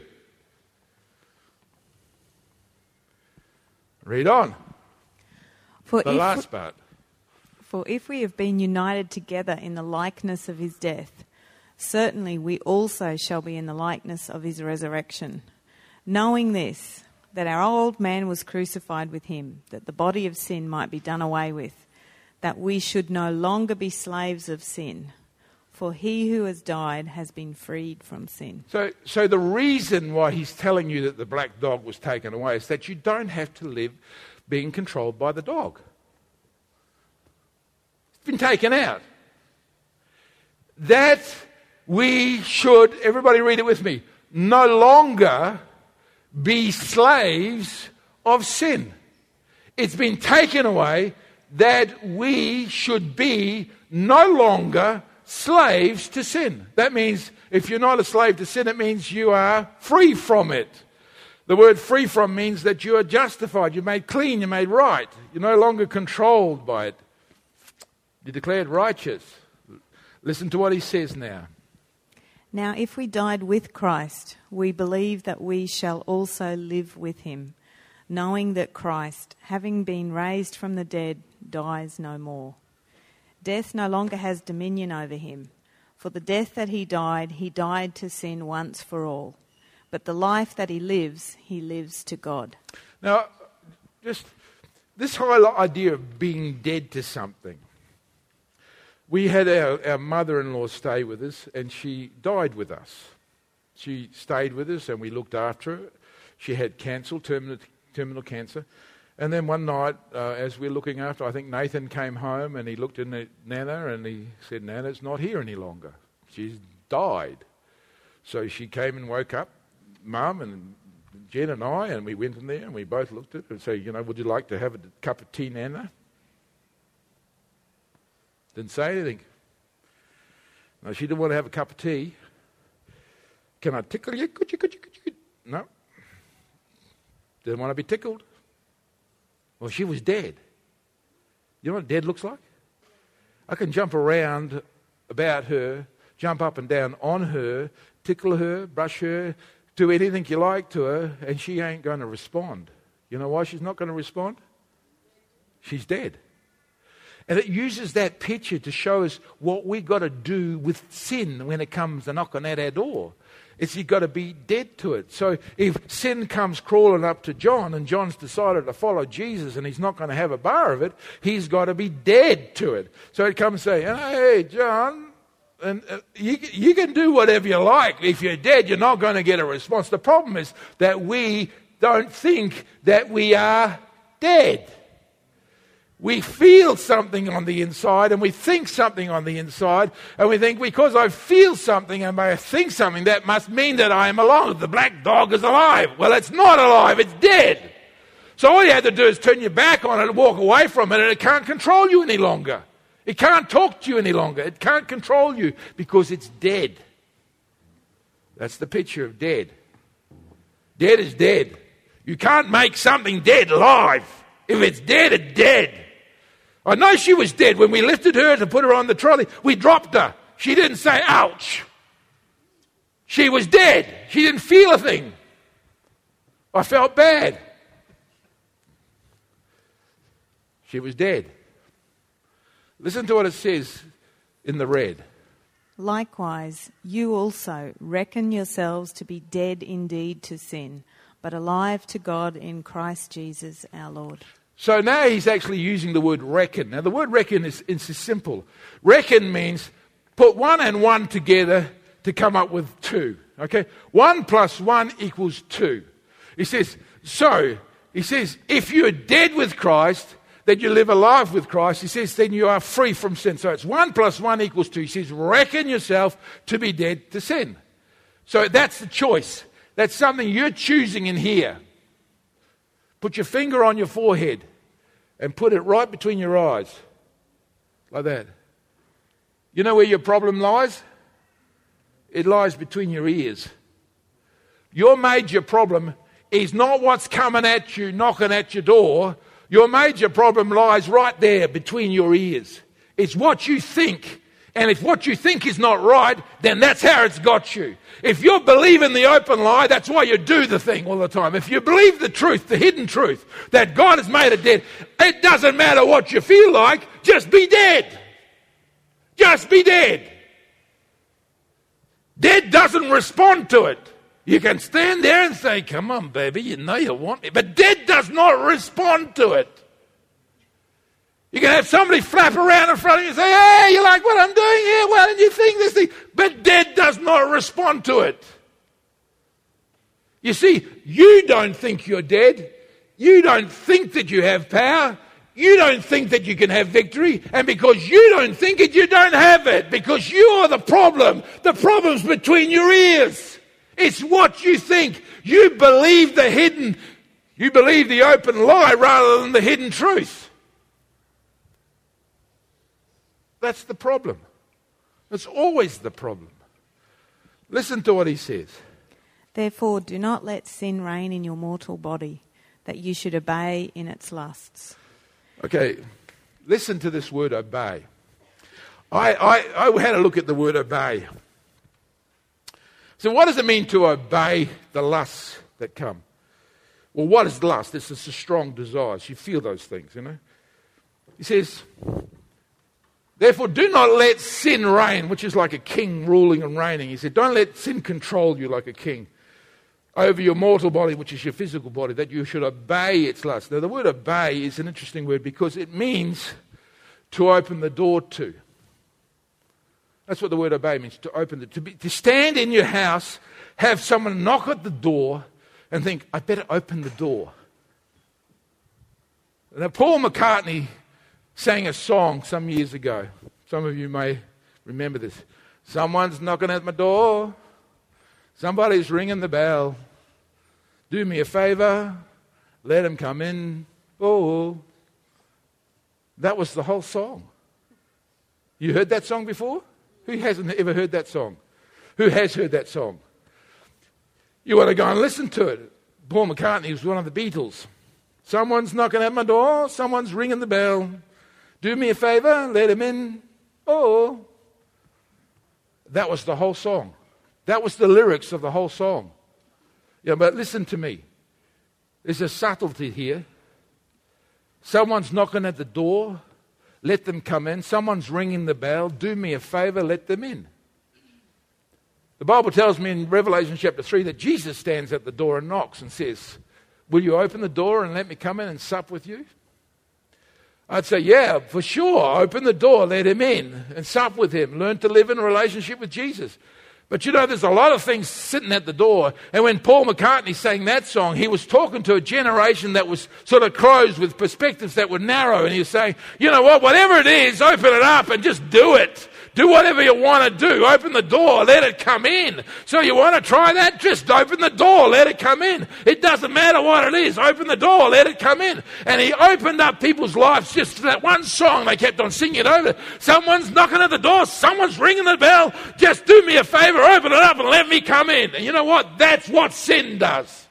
Read on. For the last part. For if we have been united together in the likeness of his death, certainly we also shall be in the likeness of his resurrection. Knowing this, that our old man was crucified with him, that the body of sin might be done away with that we should no longer be slaves of sin. For he who has died has been freed from sin. So, so the reason why he's telling you that the black dog was taken away is that you don't have to live being controlled by the dog. It's been taken out. That we should, everybody read it with me, no longer be slaves of sin. It's been taken away that we should be no longer slaves to sin. That means if you're not a slave to sin, it means you are free from it. The word free from means that you are justified, you're made clean, you're made right. You're no longer controlled by it. You're declared righteous. Listen to what he says now. Now, if we died with Christ, we believe that we shall also live with him, knowing that Christ, having been raised from the dead, dies no more. Death no longer has dominion over him. For the death that he died, he died to sin once for all. But the life that he lives, he lives to God. Now, just this whole idea of being dead to something. We had our, our mother in law stay with us, and she died with us. She stayed with us, and we looked after her. She had cancer, terminal, terminal cancer. And then one night, uh, as we're looking after, I think Nathan came home and he looked in at Nana and he said, Nana's not here any longer. She's died. So she came and woke up, Mum and Jen and I, and we went in there and we both looked at her and said, You know, would you like to have a cup of tea, Nana? Didn't say anything. No, she didn't want to have a cup of tea. Can I tickle you? Could you, could you, could you? No. Didn't want to be tickled. Well, she was dead. You know what dead looks like? I can jump around about her, jump up and down on her, tickle her, brush her, do anything you like to her, and she ain't going to respond. You know why she's not going to respond? She's dead. And it uses that picture to show us what we've got to do with sin when it comes knocking at our door is you've got to be dead to it. So if sin comes crawling up to John and John's decided to follow Jesus and he's not going to have a bar of it, he's got to be dead to it. So it comes saying, hey, John, and uh, you, you can do whatever you like. If you're dead, you're not going to get a response. The problem is that we don't think that we are dead we feel something on the inside and we think something on the inside, and we think because I feel something and I think something, that must mean that I am alive. The black dog is alive. Well, it's not alive, it's dead. So all you have to do is turn your back on it and walk away from it, and it can't control you any longer. It can't talk to you any longer. It can't control you because it's dead. That's the picture of dead. Dead is dead. You can't make something dead alive. If it's dead, it's dead. I know she was dead. When we lifted her to put her on the trolley, we dropped her. She didn't say, ouch. She was dead. She didn't feel a thing. I felt bad. She was dead. Listen to what it says in the red. Likewise, you also reckon yourselves to be dead indeed to sin, but alive to God in Christ Jesus our Lord. So now he's actually using the word reckon. Now, the word reckon is, is simple. Reckon means put one and one together to come up with two. Okay? One plus one equals two. He says, so, he says, if you're dead with Christ, then you live alive with Christ. He says, then you are free from sin. So it's one plus one equals two. He says, reckon yourself to be dead to sin. So that's the choice. That's something you're choosing in here. Put your finger on your forehead and put it right between your eyes. Like that. You know where your problem lies? It lies between your ears. Your major problem is not what's coming at you, knocking at your door. Your major problem lies right there between your ears. It's what you think and if what you think is not right, then that's how it's got you. If you believe in the open lie, that's why you do the thing all the time. If you believe the truth, the hidden truth, that God has made it dead, it doesn't matter what you feel like, just be dead. Just be dead. Dead doesn't respond to it. You can stand there and say, Come on, baby, you know you want me. But dead does not respond to it. You can have somebody flap around in front of you and say, Hey, you like what I'm doing here? Why don't you think this thing? But dead does not respond to it. You see, you don't think you're dead. You don't think that you have power. You don't think that you can have victory. And because you don't think it, you don't have it. Because you are the problem. The problem's between your ears. It's what you think. You believe the hidden, you believe the open lie rather than the hidden truth. That's the problem. It's always the problem. Listen to what he says. Therefore, do not let sin reign in your mortal body, that you should obey in its lusts. Okay, listen to this word obey. I, I, I had a look at the word obey. So, what does it mean to obey the lusts that come? Well, what is lust? It's just a strong desire. You feel those things, you know. He says, Therefore, do not let sin reign, which is like a king ruling and reigning. He said, Don't let sin control you like a king over your mortal body, which is your physical body, that you should obey its lust. Now, the word obey is an interesting word because it means to open the door to. That's what the word obey means to open the to, to stand in your house, have someone knock at the door, and think, I better open the door. Now, Paul McCartney sang a song some years ago. Some of you may remember this. Someone's knocking at my door. Somebody's ringing the bell. Do me a favor. Let him come in. Oh. That was the whole song. You heard that song before? Who hasn't ever heard that song? Who has heard that song? You want to go and listen to it. Paul McCartney was one of the Beatles. Someone's knocking at my door. Someone's ringing the bell. Do me a favor. Let him in. Oh. That was the whole song. That was the lyrics of the whole song. Yeah, but listen to me. There's a subtlety here. Someone's knocking at the door. Let them come in. Someone's ringing the bell. Do me a favor. Let them in. The Bible tells me in Revelation chapter 3 that Jesus stands at the door and knocks and says, Will you open the door and let me come in and sup with you? I'd say, Yeah, for sure. Open the door, let him in and sup with him. Learn to live in a relationship with Jesus. But you know, there's a lot of things sitting at the door. And when Paul McCartney sang that song, he was talking to a generation that was sort of closed with perspectives that were narrow. And he was saying, you know what, whatever it is, open it up and just do it. Do whatever you want to do. Open the door, let it come in. So you want to try that? Just open the door, let it come in. It doesn't matter what it is. Open the door, let it come in. And he opened up people's lives just for that one song. They kept on singing it over. Someone's knocking at the door, someone's ringing the bell. Just do me a favor, open it up and let me come in. And you know what? That's what sin does.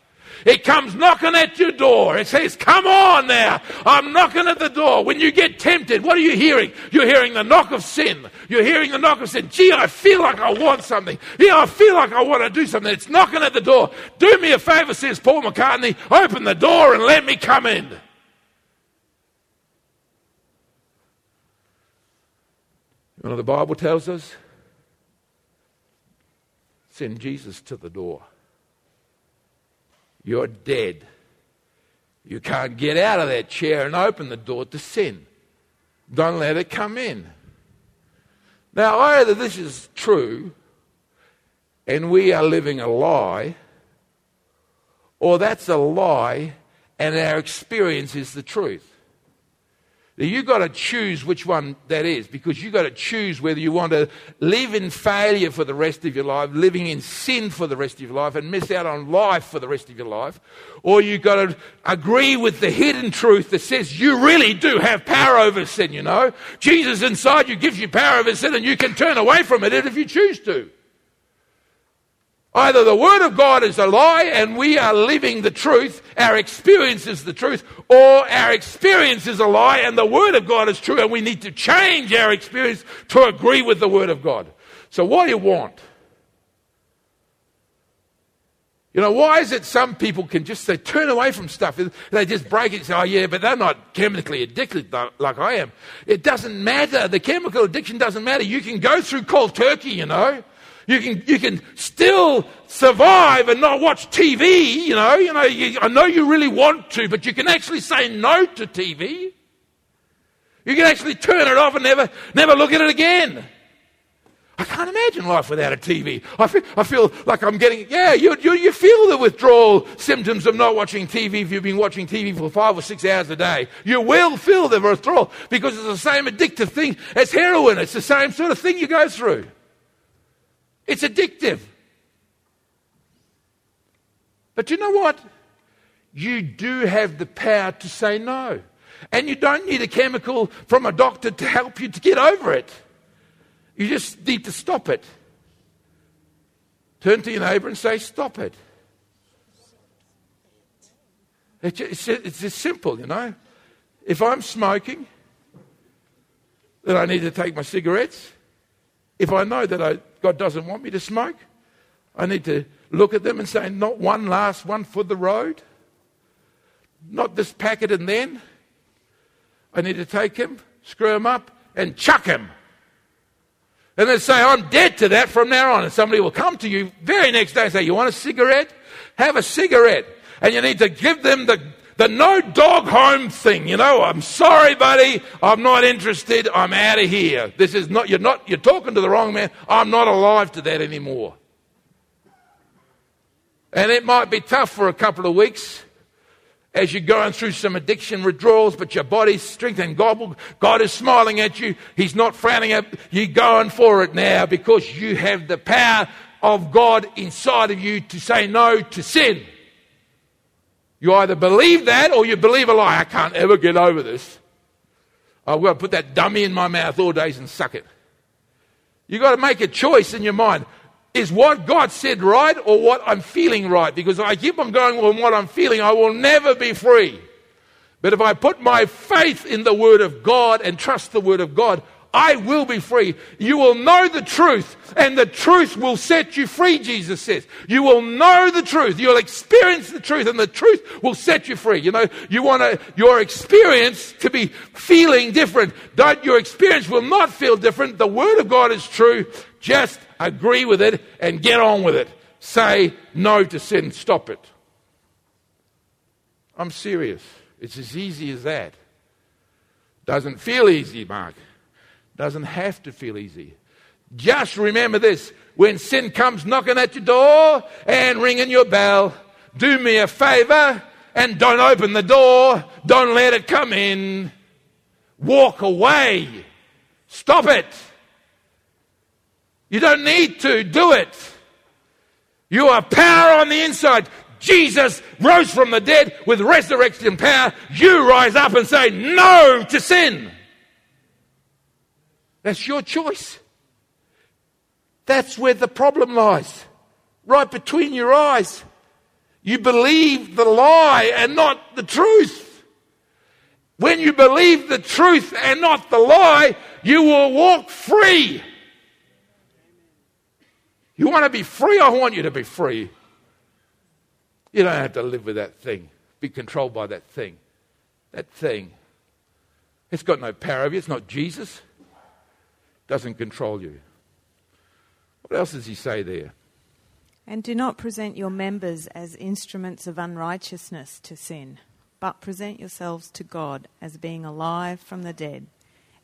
It comes knocking at your door. It says, Come on now. I'm knocking at the door. When you get tempted, what are you hearing? You're hearing the knock of sin. You're hearing the knock of sin. Gee, I feel like I want something. Yeah, I feel like I want to do something. It's knocking at the door. Do me a favor, says Paul McCartney. Open the door and let me come in. You know, the Bible tells us send Jesus to the door. You're dead. You can't get out of that chair and open the door to sin. Don't let it come in. Now, either this is true and we are living a lie, or that's a lie and our experience is the truth. You've got to choose which one that is because you've got to choose whether you want to live in failure for the rest of your life, living in sin for the rest of your life, and miss out on life for the rest of your life, or you've got to agree with the hidden truth that says you really do have power over sin, you know. Jesus inside you gives you power over sin, and you can turn away from it if you choose to. Either the Word of God is a lie and we are living the truth, our experience is the truth, or our experience is a lie and the Word of God is true and we need to change our experience to agree with the Word of God. So, what do you want? You know, why is it some people can just they turn away from stuff? They just break it and say, oh, yeah, but they're not chemically addicted like I am. It doesn't matter. The chemical addiction doesn't matter. You can go through cold turkey, you know. You can, you can still survive and not watch TV, you know. You know, you, I know you really want to, but you can actually say no to TV. You can actually turn it off and never, never look at it again. I can't imagine life without a TV. I feel, I feel like I'm getting, yeah, you, you, you feel the withdrawal symptoms of not watching TV if you've been watching TV for five or six hours a day. You will feel the withdrawal because it's the same addictive thing as heroin. It's the same sort of thing you go through. It's addictive. But you know what? You do have the power to say no. And you don't need a chemical from a doctor to help you to get over it. You just need to stop it. Turn to your neighbor and say, Stop it. It's just, simple, you know. If I'm smoking, then I need to take my cigarettes. If I know that I God doesn't want me to smoke. I need to look at them and say, not one last one for the road. Not this packet and then. I need to take him, screw him up, and chuck him And then say, I'm dead to that from now on. And somebody will come to you very next day and say, You want a cigarette? Have a cigarette. And you need to give them the, the no dog home thing. You know, I'm sorry, buddy. I'm not interested. I'm out of here. This is not, you're not, you're talking to the wrong man. I'm not alive to that anymore. And it might be tough for a couple of weeks as you're going through some addiction withdrawals, but your body's strengthened. God, will, God is smiling at you. He's not frowning at you. Going for it now because you have the power of God inside of you to say no to sin. You either believe that or you believe a lie. I can't ever get over this. I've got to put that dummy in my mouth all days and suck it. You've got to make a choice in your mind is what God said right or what I'm feeling right? Because if I keep on going on what I'm feeling, I will never be free. But if I put my faith in the Word of God and trust the Word of God, I will be free. You will know the truth, and the truth will set you free, Jesus says. You will know the truth. You'll experience the truth, and the truth will set you free. You know, you want your experience to be feeling different. Don't, your experience will not feel different. The Word of God is true. Just agree with it and get on with it. Say no to sin. Stop it. I'm serious. It's as easy as that. Doesn't feel easy, Mark. Doesn't have to feel easy. Just remember this when sin comes knocking at your door and ringing your bell, do me a favor and don't open the door. Don't let it come in. Walk away. Stop it. You don't need to do it. You are power on the inside. Jesus rose from the dead with resurrection power. You rise up and say no to sin. That's your choice. That's where the problem lies. Right between your eyes. You believe the lie and not the truth. When you believe the truth and not the lie, you will walk free. You want to be free? I want you to be free. You don't have to live with that thing, be controlled by that thing. That thing. It's got no power over you. It's not Jesus. Doesn't control you. What else does he say there? And do not present your members as instruments of unrighteousness to sin, but present yourselves to God as being alive from the dead,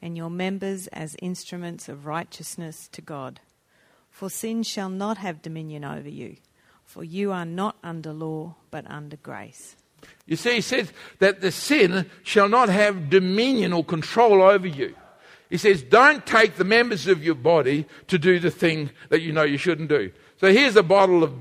and your members as instruments of righteousness to God. For sin shall not have dominion over you, for you are not under law, but under grace. You see, he says that the sin shall not have dominion or control over you. He says, don't take the members of your body to do the thing that you know you shouldn't do. So here's a bottle of,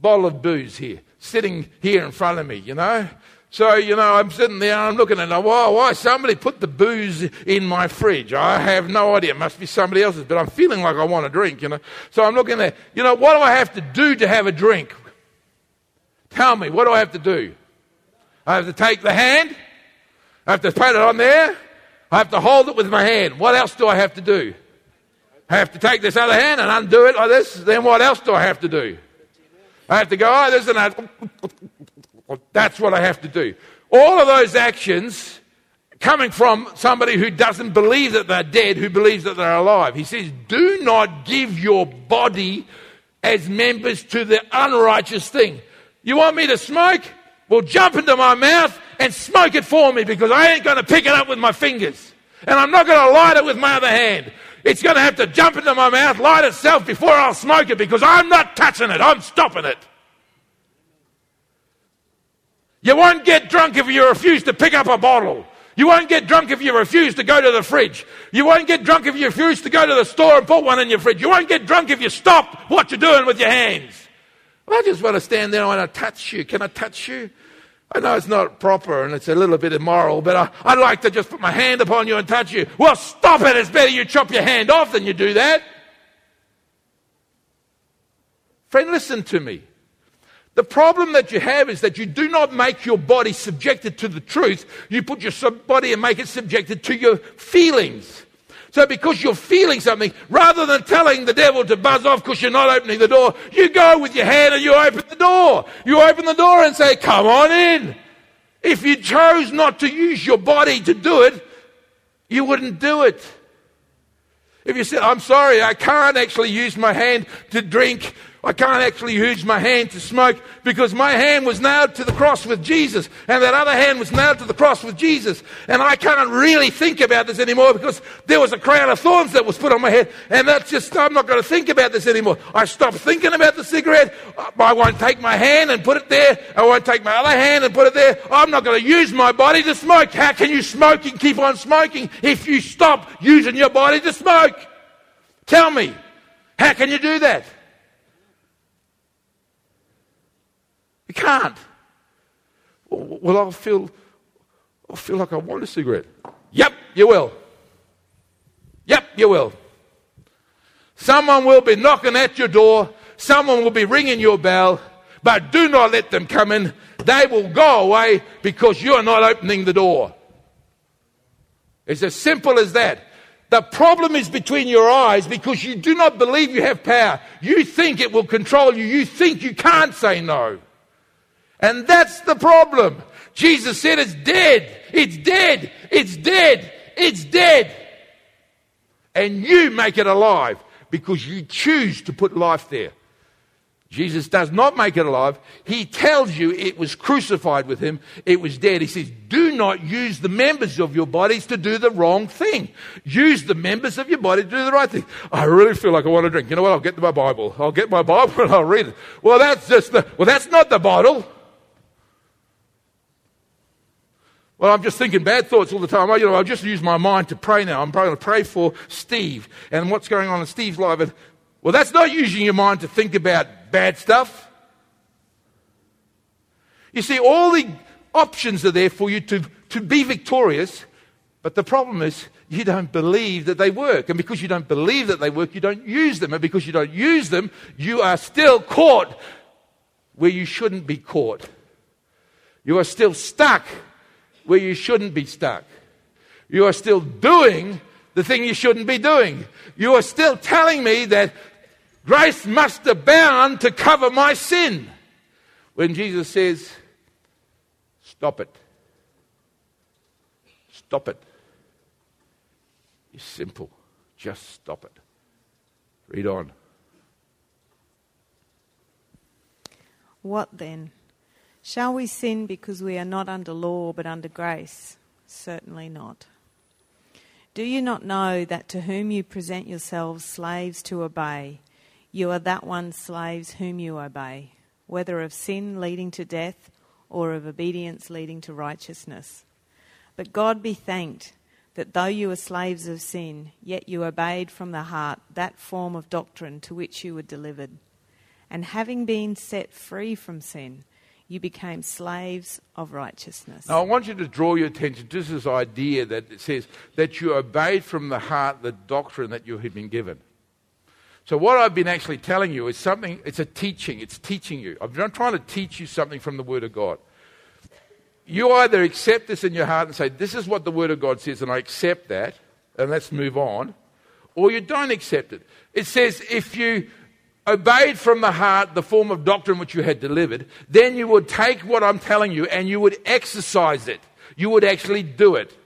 bottle of booze here, sitting here in front of me, you know. So, you know, I'm sitting there and I'm looking at it. Why, why? Somebody put the booze in my fridge. I have no idea. It must be somebody else's, but I'm feeling like I want a drink, you know. So I'm looking there. You know, what do I have to do to have a drink? Tell me, what do I have to do? I have to take the hand. I have to put it on there. I have to hold it with my hand. What else do I have to do? I have to take this other hand and undo it like this. Then what else do I have to do? I have to go, oh, this and that. That's what I have to do. All of those actions coming from somebody who doesn't believe that they're dead, who believes that they're alive. He says, Do not give your body as members to the unrighteous thing. You want me to smoke? Well, jump into my mouth and smoke it for me because I ain't going to pick it up with my fingers. And I'm not going to light it with my other hand. It's going to have to jump into my mouth, light itself before I'll smoke it because I'm not touching it. I'm stopping it. You won't get drunk if you refuse to pick up a bottle. You won't get drunk if you refuse to go to the fridge. You won't get drunk if you refuse to go to the store and put one in your fridge. You won't get drunk if you stop what you're doing with your hands. Well, I just want to stand there and I want to touch you. Can I touch you? I know it's not proper and it's a little bit immoral, but I, I'd like to just put my hand upon you and touch you. Well, stop it. It's better you chop your hand off than you do that. Friend, listen to me. The problem that you have is that you do not make your body subjected to the truth. You put your body and make it subjected to your feelings. So because you're feeling something, rather than telling the devil to buzz off because you're not opening the door, you go with your hand and you open the door. You open the door and say, come on in. If you chose not to use your body to do it, you wouldn't do it. If you said, I'm sorry, I can't actually use my hand to drink, I can't actually use my hand to smoke because my hand was nailed to the cross with Jesus and that other hand was nailed to the cross with Jesus. And I can't really think about this anymore because there was a crown of thorns that was put on my head. And that's just, I'm not going to think about this anymore. I stopped thinking about the cigarette. I won't take my hand and put it there. I won't take my other hand and put it there. I'm not going to use my body to smoke. How can you smoke and keep on smoking if you stop using your body to smoke? Tell me, how can you do that? You can't. Well, I'll feel, I'll feel like I want a cigarette. Yep, you will. Yep, you will. Someone will be knocking at your door. Someone will be ringing your bell. But do not let them come in. They will go away because you are not opening the door. It's as simple as that. The problem is between your eyes because you do not believe you have power. You think it will control you. You think you can't say no. And that's the problem. Jesus said it's dead. It's dead. It's dead. It's dead. And you make it alive because you choose to put life there. Jesus does not make it alive. He tells you it was crucified with him, it was dead. He says, Do not use the members of your bodies to do the wrong thing. Use the members of your body to do the right thing. I really feel like I want to drink. You know what? I'll get my Bible. I'll get my Bible <laughs> and I'll read it. Well, that's just the, well, that's not the bottle. Well, I'm just thinking bad thoughts all the time. You know, I'll just use my mind to pray now. I'm probably going to pray for Steve and what's going on in Steve's life. And, well, that's not using your mind to think about bad stuff. You see, all the options are there for you to, to be victorious, but the problem is you don't believe that they work. And because you don't believe that they work, you don't use them. And because you don't use them, you are still caught where you shouldn't be caught. You are still stuck where you shouldn't be stuck. You are still doing the thing you shouldn't be doing. You are still telling me that grace must abound to cover my sin. When Jesus says, Stop it. Stop it. It's simple. Just stop it. Read on. What then? Shall we sin because we are not under law but under grace? Certainly not. Do you not know that to whom you present yourselves slaves to obey, you are that one slaves whom you obey, whether of sin leading to death or of obedience leading to righteousness? But God be thanked that though you were slaves of sin, yet you obeyed from the heart that form of doctrine to which you were delivered. And having been set free from sin, you became slaves of righteousness. Now, I want you to draw your attention to this idea that it says that you obeyed from the heart the doctrine that you had been given. So, what I've been actually telling you is something, it's a teaching, it's teaching you. I'm not trying to teach you something from the Word of God. You either accept this in your heart and say, This is what the Word of God says, and I accept that, and let's move on, or you don't accept it. It says, If you obeyed from the heart the form of doctrine which you had delivered, then you would take what I'm telling you and you would exercise it. You would actually do it.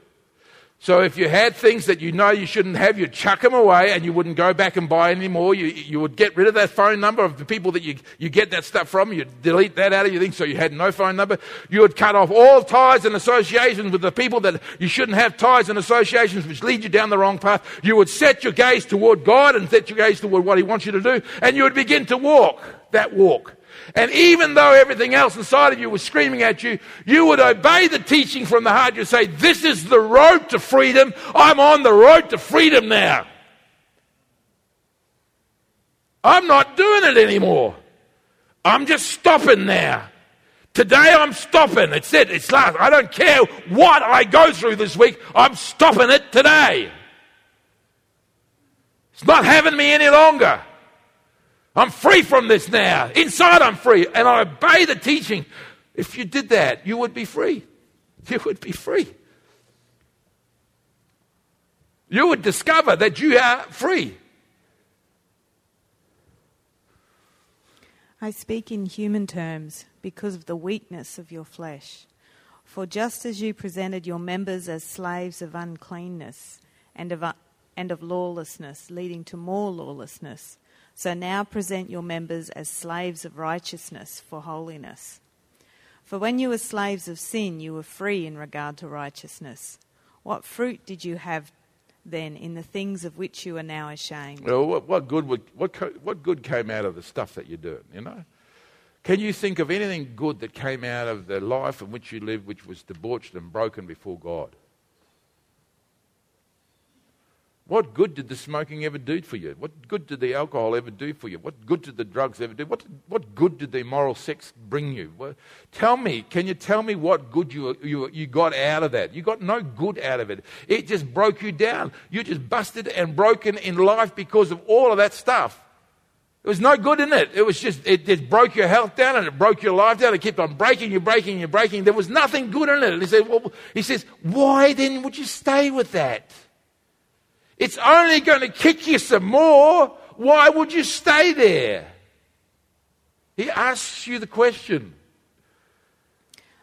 So if you had things that you know you shouldn't have, you'd chuck them away and you wouldn't go back and buy any more. You, you would get rid of that phone number of the people that you, you get that stuff from. You'd delete that out of your thing so you had no phone number. You would cut off all ties and associations with the people that you shouldn't have ties and associations which lead you down the wrong path. You would set your gaze toward God and set your gaze toward what He wants you to do and you would begin to walk that walk. And even though everything else inside of you was screaming at you, you would obey the teaching from the heart. You'd say, This is the road to freedom. I'm on the road to freedom now. I'm not doing it anymore. I'm just stopping now. Today I'm stopping. It's it. It's last. I don't care what I go through this week. I'm stopping it today. It's not having me any longer. I'm free from this now. Inside, I'm free. And I obey the teaching. If you did that, you would be free. You would be free. You would discover that you are free. I speak in human terms because of the weakness of your flesh. For just as you presented your members as slaves of uncleanness and of and of lawlessness, leading to more lawlessness. So now present your members as slaves of righteousness for holiness. For when you were slaves of sin, you were free in regard to righteousness. What fruit did you have then in the things of which you are now ashamed? Well, what, what good would, what, what good came out of the stuff that you're doing, you know? Can you think of anything good that came out of the life in which you lived, which was debauched and broken before God? What good did the smoking ever do for you? What good did the alcohol ever do for you? What good did the drugs ever do? What, what good did the immoral sex bring you? Well, tell me, can you tell me what good you, you, you got out of that? You got no good out of it. It just broke you down. You just busted and broken in life because of all of that stuff. There was no good in it. It was just, it just broke your health down and it broke your life down. It kept on breaking you, breaking you, breaking. There was nothing good in it. And he said, well, he says, why then would you stay with that? It's only going to kick you some more. Why would you stay there? He asks you the question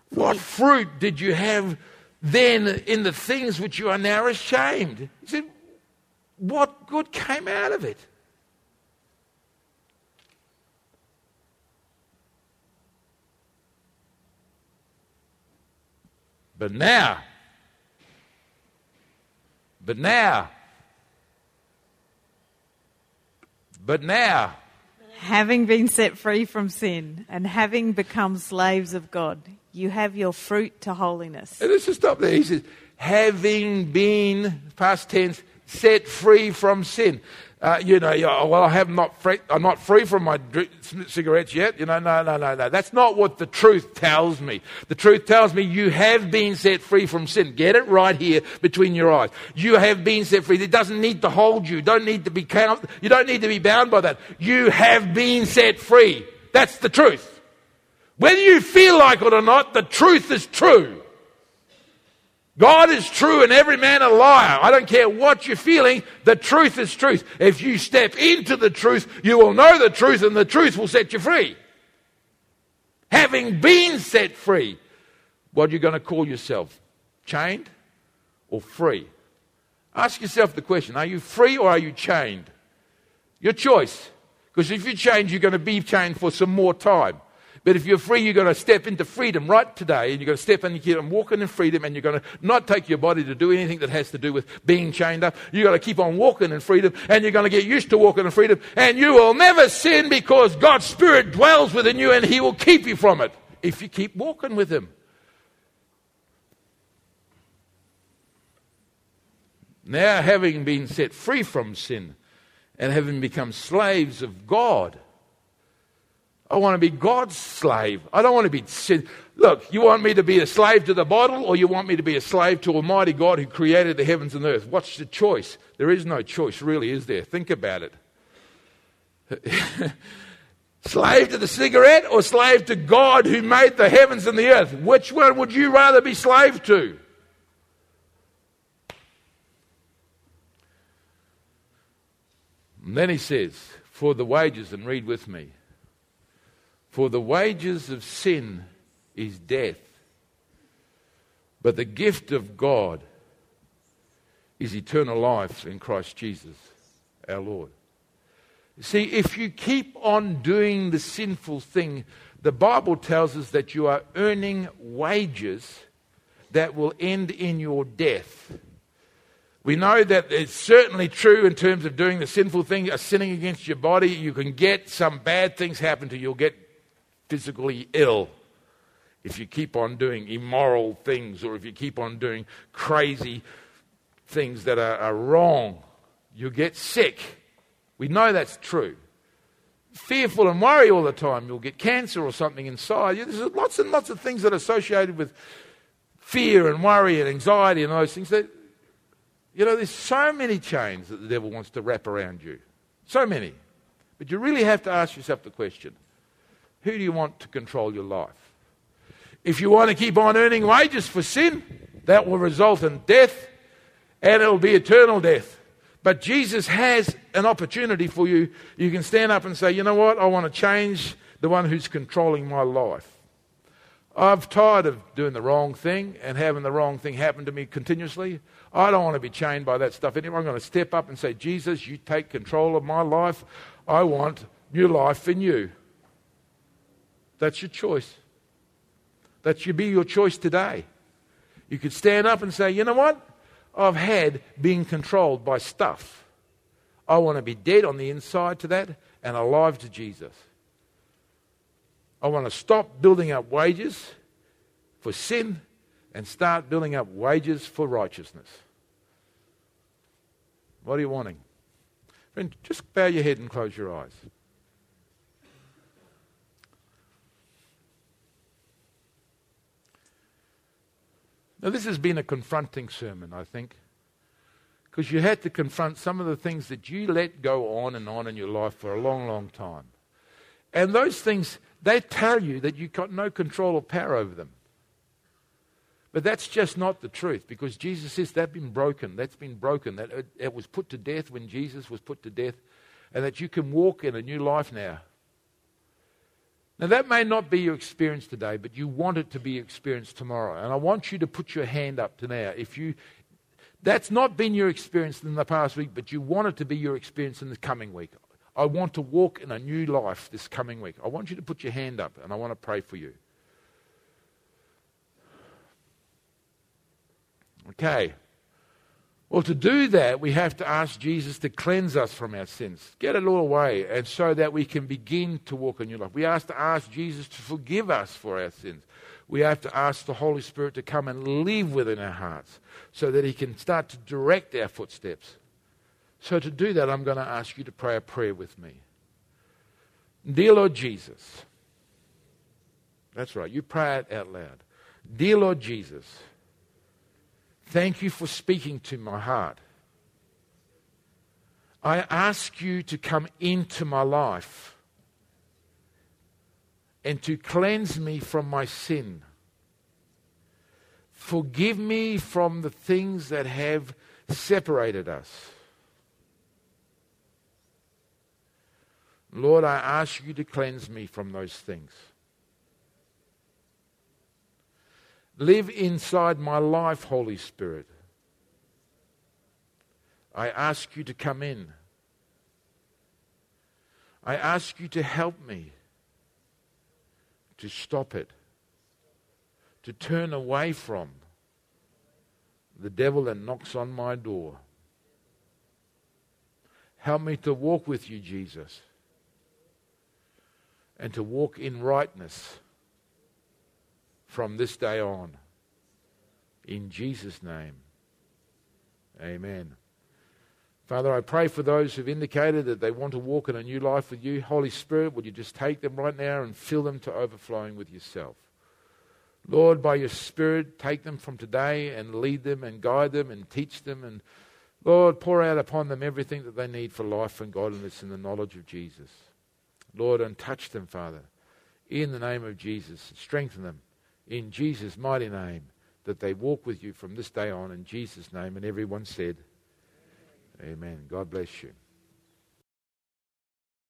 What fruit did you have then in the things which you are now ashamed? He said, What good came out of it? But now, but now, but now, Having been set free from sin and having become slaves of God, you have your fruit to holiness. and let's just stop there. He says, having been, past tense, set free from sin. Uh, you know, yeah, well, I have not free, I'm not free from my cigarettes yet. You know, no, no, no, no. That's not what the truth tells me. The truth tells me you have been set free from sin. Get it right here between your eyes. You have been set free. It doesn't need to hold you. Don't need to be count. You don't need to be bound by that. You have been set free. That's the truth. Whether you feel like it or not, the truth is true. God is true and every man a liar. I don't care what you're feeling, the truth is truth. If you step into the truth, you will know the truth and the truth will set you free. Having been set free, what are you going to call yourself? Chained or free? Ask yourself the question are you free or are you chained? Your choice. Because if you're chained, you're going to be chained for some more time. But if you're free, you're going to step into freedom right today, and you're going to step and keep on walking in freedom, and you're going to not take your body to do anything that has to do with being chained up. You're going to keep on walking in freedom, and you're going to get used to walking in freedom, and you will never sin because God's Spirit dwells within you, and He will keep you from it if you keep walking with Him. Now, having been set free from sin and having become slaves of God, I want to be God's slave. I don't want to be sin. Look, you want me to be a slave to the bottle or you want me to be a slave to Almighty God who created the heavens and the earth? What's the choice? There is no choice, really, is there? Think about it. <laughs> slave to the cigarette or slave to God who made the heavens and the earth? Which one would you rather be slave to? And then he says, For the wages, and read with me. For the wages of sin is death, but the gift of God is eternal life in Christ Jesus our Lord. See, if you keep on doing the sinful thing, the Bible tells us that you are earning wages that will end in your death. We know that it's certainly true in terms of doing the sinful thing, sinning against your body. You can get some bad things happen to you. You'll get physically ill if you keep on doing immoral things or if you keep on doing crazy things that are, are wrong. You'll get sick. We know that's true. Fearful and worry all the time. You'll get cancer or something inside. There's lots and lots of things that are associated with fear and worry and anxiety and those things. That, you know, there's so many chains that the devil wants to wrap around you. So many. But you really have to ask yourself the question who do you want to control your life? If you want to keep on earning wages for sin, that will result in death and it'll be eternal death. But Jesus has an opportunity for you. You can stand up and say, you know what? I want to change the one who's controlling my life. I'm tired of doing the wrong thing and having the wrong thing happen to me continuously. I don't want to be chained by that stuff anymore. I'm going to step up and say, Jesus, you take control of my life. I want new life in you. That's your choice. That should be your choice today. You could stand up and say, you know what? I've had being controlled by stuff. I want to be dead on the inside to that and alive to Jesus. I want to stop building up wages for sin and start building up wages for righteousness. What are you wanting? Friend, just bow your head and close your eyes. Now, this has been a confronting sermon, I think, because you had to confront some of the things that you let go on and on in your life for a long, long time. And those things, they tell you that you've got no control or power over them. But that's just not the truth because Jesus says that's been broken. That's been broken. That it, it was put to death when Jesus was put to death, and that you can walk in a new life now. Now, that may not be your experience today, but you want it to be experienced tomorrow. And I want you to put your hand up to now. If you, that's not been your experience in the past week, but you want it to be your experience in the coming week. I want to walk in a new life this coming week. I want you to put your hand up, and I want to pray for you. Okay. Well, to do that, we have to ask Jesus to cleanse us from our sins, get it all away, and so that we can begin to walk a new life. We have to ask Jesus to forgive us for our sins. We have to ask the Holy Spirit to come and live within our hearts so that He can start to direct our footsteps. So, to do that, I'm going to ask you to pray a prayer with me. Dear Lord Jesus, that's right, you pray it out loud. Dear Lord Jesus, Thank you for speaking to my heart. I ask you to come into my life and to cleanse me from my sin. Forgive me from the things that have separated us. Lord, I ask you to cleanse me from those things. Live inside my life, Holy Spirit. I ask you to come in. I ask you to help me to stop it, to turn away from the devil that knocks on my door. Help me to walk with you, Jesus, and to walk in rightness from this day on. In Jesus' name, amen. Father, I pray for those who've indicated that they want to walk in a new life with you. Holy Spirit, would you just take them right now and fill them to overflowing with yourself? Lord, by your Spirit, take them from today and lead them and guide them and teach them. And Lord, pour out upon them everything that they need for life and godliness in the knowledge of Jesus. Lord, and touch them, Father, in the name of Jesus. Strengthen them in Jesus' mighty name, that they walk with you from this day on in Jesus' name. And everyone said, Amen. God bless you.